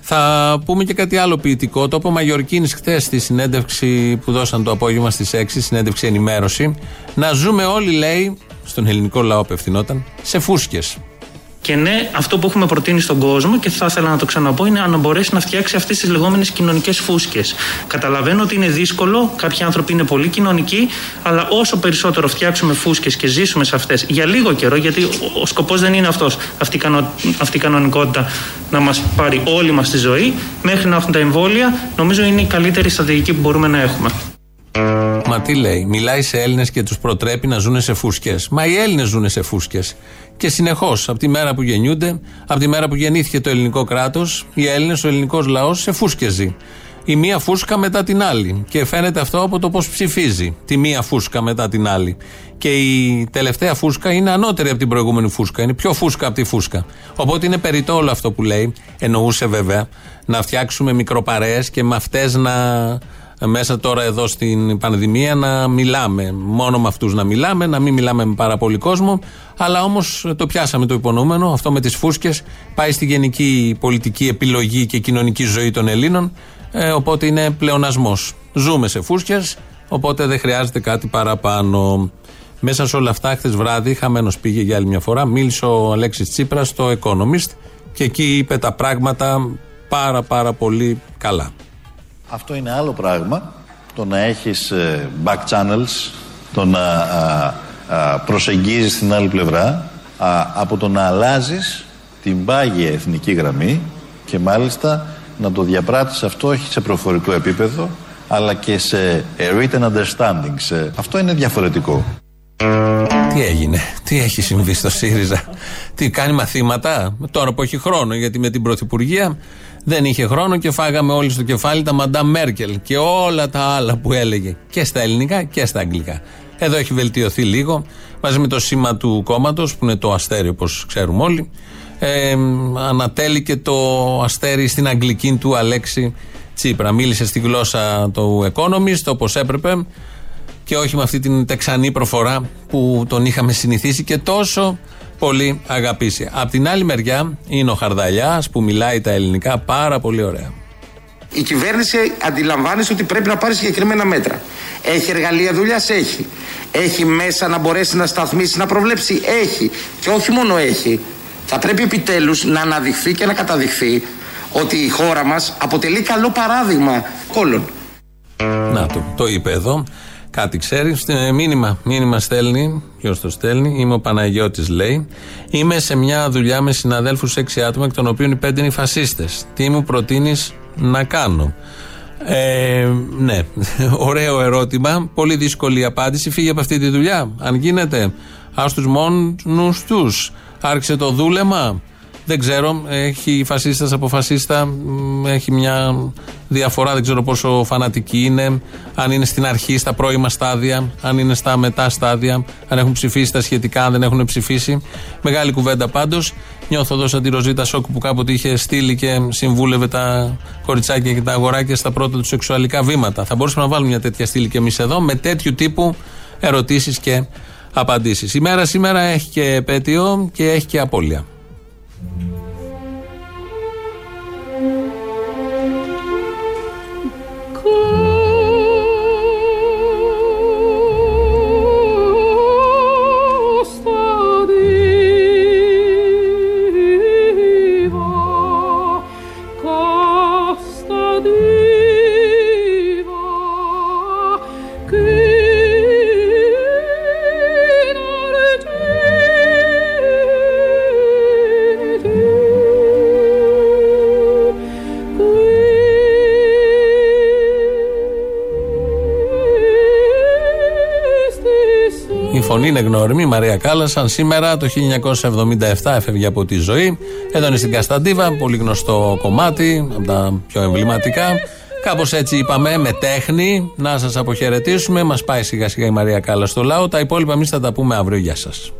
Θα πούμε και κάτι άλλο ποιητικό. Το είπε ο Μαγιορκίνης χθες στη συνέντευξη που δώσαν το απόγευμα στις 6, συνέντευξη ενημέρωση. Να ζούμε όλοι, λέει, στον ελληνικό λαό απευθυνόταν, σε φούσκες. Και ναι, αυτό που έχουμε προτείνει στον κόσμο και θα ήθελα να το ξαναπώ είναι να μπορέσει να φτιάξει αυτές τις λεγόμενες κοινωνικές φούσκες. Καταλαβαίνω ότι είναι δύσκολο, κάποιοι άνθρωποι είναι πολύ κοινωνικοί, αλλά όσο περισσότερο φτιάξουμε φούσκες και ζήσουμε σε αυτές για λίγο καιρό, γιατί ο, ο σκοπός δεν είναι αυτός, αυτή, η κανο- αυτή η κανονικότητα να μας πάρει όλη μας τη ζωή, μέχρι να έχουν τα εμβόλια, νομίζω είναι η καλύτερη στρατηγική που μπορούμε να έχουμε. Μα τι λέει, μιλάει σε Έλληνες και τους προτρέπει να ζουν σε φούσκες. Μα οι Έλληνες ζουν σε φούσκες. Και συνεχώς, από τη μέρα που γεννιούνται, από τη μέρα που γεννήθηκε το ελληνικό κράτος, οι Έλληνες, ο ελληνικός λαός σε φούσκε ζει. Η μία φούσκα μετά την άλλη. Και φαίνεται αυτό από το πώς ψηφίζει. Τη μία φούσκα μετά την άλλη. Και η τελευταία φούσκα είναι ανώτερη από την προηγούμενη φούσκα. Είναι πιο φούσκα από τη φούσκα. Οπότε είναι περιττό όλο αυτό που λέει. Εννοούσε βέβαια να φτιάξουμε μικροπαρέες και με αυτές να μέσα τώρα εδώ στην πανδημία να μιλάμε. Μόνο με αυτούς να μιλάμε, να μην μιλάμε με πάρα πολύ κόσμο. Αλλά όμως το πιάσαμε το υπονοούμενο. Αυτό με τις φούσκες πάει στη γενική πολιτική επιλογή και κοινωνική ζωή των Ελλήνων. Ε, οπότε είναι πλεονασμός. Ζούμε σε φούσκες, οπότε δεν χρειάζεται κάτι παραπάνω. Μέσα σε όλα αυτά, χθες βράδυ, χαμένος πήγε για άλλη μια φορά, μίλησε ο Αλέξης Τσίπρας στο Economist και εκεί είπε τα πράγματα πάρα πάρα πολύ καλά. Αυτό είναι άλλο πράγμα. Το να έχεις ε, back channels, το να α, α, προσεγγίζεις την άλλη πλευρά, α, από το να αλλάζεις την πάγια εθνική γραμμή και μάλιστα να το διαπράττεις αυτό όχι σε προφορικό επίπεδο, αλλά και σε ε, written understanding. σε- Αυτό είναι διαφορετικό. Τι έγινε, τι έχει συμβεί στο ΣΥΡΙΖΑ, τι κάνει μαθήματα, τώρα που έχει χρόνο, γιατί με την Πρωθυπουργία δεν είχε χρόνο και φάγαμε όλοι στο κεφάλι τα Μαντά Μέρκελ και όλα τα άλλα που έλεγε και στα ελληνικά και στα αγγλικά. Εδώ έχει βελτιωθεί λίγο μαζί με το σήμα του κόμματος που είναι το αστέρι όπως ξέρουμε όλοι. Ε, ανατέληκε το αστέρι στην αγγλική του Αλέξη Τσίπρα. Μίλησε στη γλώσσα του Economist όπως έπρεπε και όχι με αυτή την τεξανή προφορά που τον είχαμε συνηθίσει και τόσο πολύ αγαπήσει. Απ' την άλλη μεριά είναι ο Χαρδαλιάς που μιλάει τα ελληνικά πάρα πολύ ωραία. Η κυβέρνηση αντιλαμβάνεται ότι πρέπει να πάρει συγκεκριμένα μέτρα. Έχει εργαλεία δουλειάς, έχει. Έχει μέσα να μπορέσει να σταθμίσει, να προβλέψει, έχει. Και όχι μόνο έχει. Θα πρέπει επιτέλους να αναδειχθεί και να καταδειχθεί ότι η χώρα μας αποτελεί καλό παράδειγμα κόλλων. Να το, το είπε εδώ. Κάτι ξέρει. Στε- Μήνυμα, μήνυμα στέλνει. Ποιος το στέλνει. Είμαι ο Παναγιώτης, λέει. Είμαι σε μια δουλειά με συναδέλφους έξι άτομα, εκ των οποίων οι πέντε είναι οι φασίστες. Τι μου προτείνεις να κάνω; Ε, ναι, ωραίο ερώτημα. Πολύ δύσκολη απάντηση. Φύγε από αυτή τη δουλειά. Αν γίνεται, ας τους μόνους τους. Άρχισε το δούλεμα. Δεν ξέρω. Έχει φασίστας από φασίστα. μ, Έχει μια διαφορά. Δεν ξέρω πόσο φανατική είναι. Αν είναι στην αρχή, στα πρώιμα στάδια. Αν είναι στα μετά στάδια. Αν έχουν ψηφίσει τα σχετικά. Αν δεν έχουν ψηφίσει. Μεγάλη κουβέντα πάντως. Νιώθω εδώ σαν τη Ροζίτα Σόκου που κάποτε είχε στείλει και συμβούλευε τα κοριτσάκια και τα αγοράκια στα πρώτα τους σεξουαλικά βήματα. Θα μπορούσαμε να βάλουμε μια τέτοια στήλη και εμείς εδώ με τέτοιου τύπου ερωτήσεις και απαντήσεις. Η μέρα σήμερα έχει και επέτειο και έχει και απώλεια. Η είναι γνώριμη, η Μαρία Κάλασαν. Σήμερα το 1977 έφευγε από τη ζωή. Εδώ είναι στην Κασταντίβα, πολύ γνωστό κομμάτι, από τα πιο εμβληματικά. Κάπως έτσι είπαμε, με τέχνη, να σας αποχαιρετήσουμε. Μας πάει σιγά σιγά η Μαρία Κάλλας στο λαό. Τα υπόλοιπα εμείς θα τα πούμε αύριο. Γεια σας.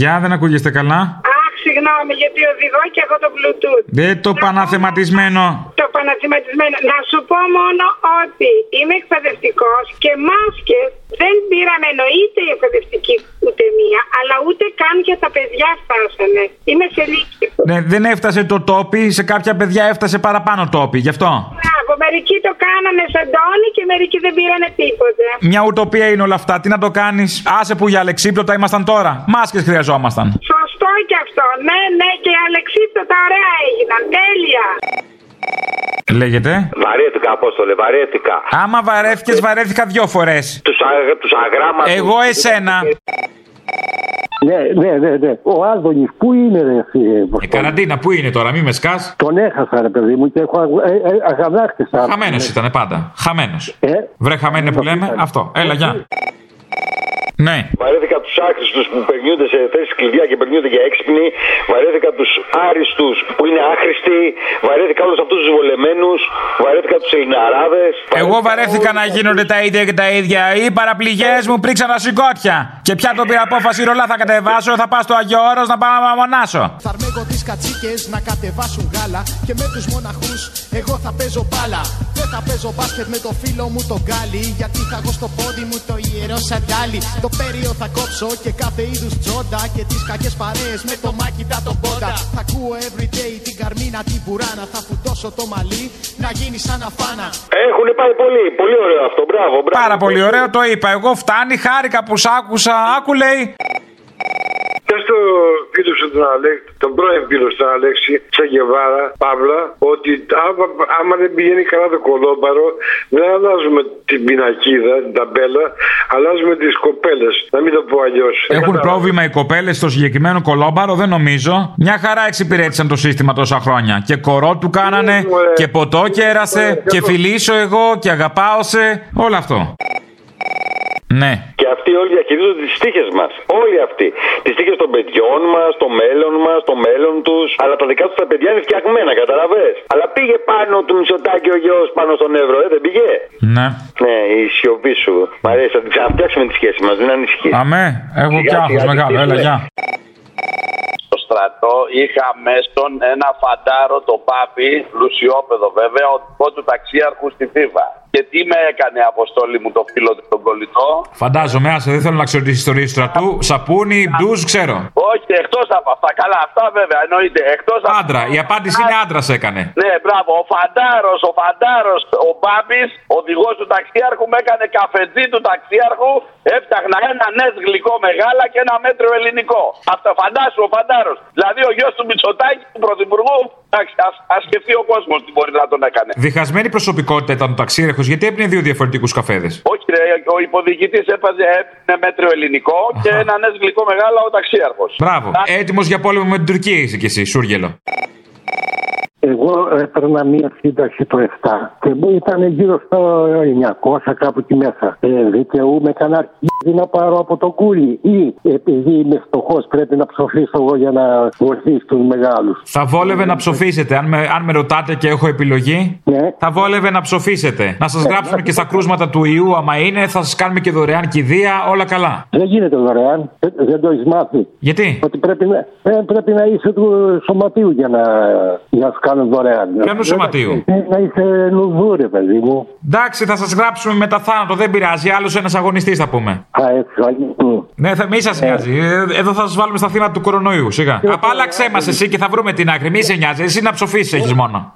Γεια, δεν ακούγεστε καλά; Αχ, συγγνώμη, γιατί οδηγώ και έχω το Bluetooth. Δεν το παναθεματισμένο. Το παναθηματισμένο. Να σου πω μόνο ότι είμαι εκπαιδευτικός και μάσκες δεν πήραμε εννοείται οι εκπαιδευτικοί ούτε μία, αλλά ούτε καν για τα παιδιά φτάσανε. Είμαι σε λύκειο. Ναι, δεν έφτασε το τόπι, σε κάποια παιδιά έφτασε παραπάνω τόπι, γι' αυτό. Μπράβο, μερικοί το κάνανε σαν τόνι και μερικοί δεν πήρανε τίποτε. Μια ουτοπία είναι όλα αυτά. Τι να το κάνεις; Άσε που για αλεξίπτωτα ήμασταν τώρα. Μάσκες χρειαζόμασταν. Σωστό και αυτό. Ναι, ναι, και οι αλεξίπτωτα ωραία έγιναν. Τέλεια. Λέγεται; Βαρέθηκα, Απόστολε, βαρέθηκα. Άμα βαρέθηκες, βαρέθηκα δυο φορές. Τους τους αγράμματους. Εγώ εσένα. Ναι, ναι, ναι, ναι. Ο Άδωνης, πού είναι, ρε, εσύ, ε, Η Αποστόλη; καραντίνα, πού είναι τώρα, μη με σκάς. Τον έχασα, ρε παιδί μου, και έχω αγ- ε, ε, αγανάκτησα. Χαμένος ήταν πάντα. Χαμένος. Ε, Βρε χαμένε που λέμε, αυτό. Έλα, γεια. Ναι. Βαρέθηκα τους άχρηστους που περνιούνται σε θέσεις κλειδιά και περνιούνται για έξυπνοι. Βαρέθηκα τους άριστους που είναι άχρηστοι. Βαρέθηκα όλους αυτούς τους βολεμένους. Βαρέθηκα τους Ελληναράδες. Εγώ βαρέθηκα να γίνονται τα ίδια και τα ίδια. Οι παραπληγές μου πρίξαν τα σηκώτια. Και πια το πήρα απόφαση ρολά θα κατεβάσω. Θα πάω στο Αγιο Όρος να πάω να μονάσω. Θα αρμέγω τις κατσίκες να κατεβάσουν γάλα Και με τους μοναχούς εγώ θα παίζω μπάλα Δεν Δεν θα παίζω μπάσκετ με το φίλο μου τον Γκάλι. Γιατί θα έχω στο πόδι μου το ιερό σαντάλι. Το πέριο θα κόψω και κάθε είδους τζόντα. Και τις κακές παρέες με το μάκιτα τον πόντα. Θα ακούω everyday την καρμίνα την πουράνα. Θα φουντώσω το μαλλί να γίνει σαν αφάνα. Έχουν πάει πολύ, πολύ ωραίο αυτό. Μπράβο, μπράβο. Πάρα πολύ ωραίο το είπα. Εγώ φτάνει, χάρηκα που σ' άκουσα. Άκου λέει. Και στο φίλο σου τον Αλέξη, τον πρώην φίλο του Αλέξη, Τσαγκεβάρα, Παύλα, ότι άμα, άμα δεν πηγαίνει καλά το κολόμπαρο, δεν αλλάζουμε την πινακίδα, την ταμπέλα, αλλάζουμε τις κοπέλες. Να μην το πω αλλιώς. Έχουν πρόβλημα οι κοπέλες στο συγκεκριμένο κολόμπαρο, δεν νομίζω. Μια χαρά εξυπηρέτησαν το σύστημα τόσα χρόνια. Και κορό του κάνανε, και ποτό κέρασε, και φιλήσω εγώ, και αγαπάω σε. Όλο αυτό. Ναι. Και αυτοί όλοι διαχειρίζονται τις τύχε μας. Όλοι αυτοί. Τις τύχε των παιδιών μας, το μέλλον μας, το μέλλον τους. Αλλά τα δικά τους τα παιδιά είναι φτιαγμένα, καταλαβέ. Αλλά πήγε πάνω του Μητσοτάκη ο γιος πάνω στον Εύρο, ε, δεν πήγε. Ναι. Ναι, η σιωπή σου. Μ' αρέσει, θα την ξαναφτιάξουμε τη σχέση μας, δεν ανησυχείς. Αμέ, έχω Σιγά, κι άγχος σιγά, μεγάλο, τι έλα, λες. γεια. Στο στρατό είχα μέσον ένα φαντάρο το πάπι, λουσιόπεδο βέβαια, ο δικό του ταξίαρχου στη Θήβα. Και τι με έκανε αποστόλη μου το φίλο του τον κολλητό; Φαντάζομαι, άσε, δεν θέλω να ξέρω τις ιστορίες του στρατού. Σαπούνι, μπλουζ, ξέρω. Όχι, εκτός από αυτά. Καλά, αυτά βέβαια εννοείται. Εκτός από... Άντρα, η απάντηση είναι άντρας έκανε. Ναι, μπράβο. Ο Φαντάρος, ο Φαντάρος, ο Μπάμπης, οδηγός του ταξίαρχου, με έκανε καφετζή του ταξίαρχου. Έφτιαχνα ένα νες γλυκό μεγάλα και ένα μέτρο ελληνικό. Αυτό φαντάσου ο Φαντάρος. Δηλαδή ο γιος του Μητσοτάκη, του Πρωθυπουργού, εντάξει, ας, ας σκεφτεί ο κόσμος τι μπορεί να τον έκανε. Διχασμένη προσωπικότητα ήταν ο ταξίρεχος, γιατί έπαιρνε δύο διαφορετικούς καφέδες; Όχι, ρε, ο υποδιοικητή έπαιζε έπαιρνε μέτρο ελληνικό και ένα νες γλυκό μεγάλα ο ταξίαρχος. Μπράβο. Έτοιμος για πόλεμο με την Τουρκία είσαι κι εσύ, Σούργελο. Εγώ έπαιρνα μία σύνταξη το 7 και μου ήταν γύρω στο 900 κάπου εκεί μέσα. Ε, δικαιούμαι κανένα αρχίδι να πάρω από το κούλι ή επειδή είμαι φτωχός πρέπει να ψοφήσω εγώ για να βοηθήσω του μεγάλους. Θα βόλευε να ψοφήσετε. Αν με, αν με ρωτάτε και έχω επιλογή, θα βόλευε να ψοφήσετε. Να σας γράψουμε και στα κρούσματα του ιού, άμα είναι, θα σας κάνουμε και δωρεάν κηδεία, όλα καλά. Δεν γίνεται δωρεάν, δεν, δεν το έχεις μάθει. Γιατί; Ότι πρέπει να, ε, πρέπει να είσαι του σωματείου για να, για να σου κάνουν δωρεάν. Ποιανού σωματείου; Ε, Να είσαι λουδούρε, παιδί μου. Εντάξει, θα σας γράψουμε μετά θάνατο, δεν πειράζει. Άλλος ένας αγωνιστής θα πούμε. Α, έτσι, αγγλικού. Ναι, θα, μη σας νοιάζει. Ε, Εδώ θα σας βάλουμε στα θύματα του κορονοϊού, σιγά. Απάλαξέ μας εσύ και θα βρούμε την άκρη. Μη σε νοιάζει. Εσύ να ψοφήσει έχεις μόνο.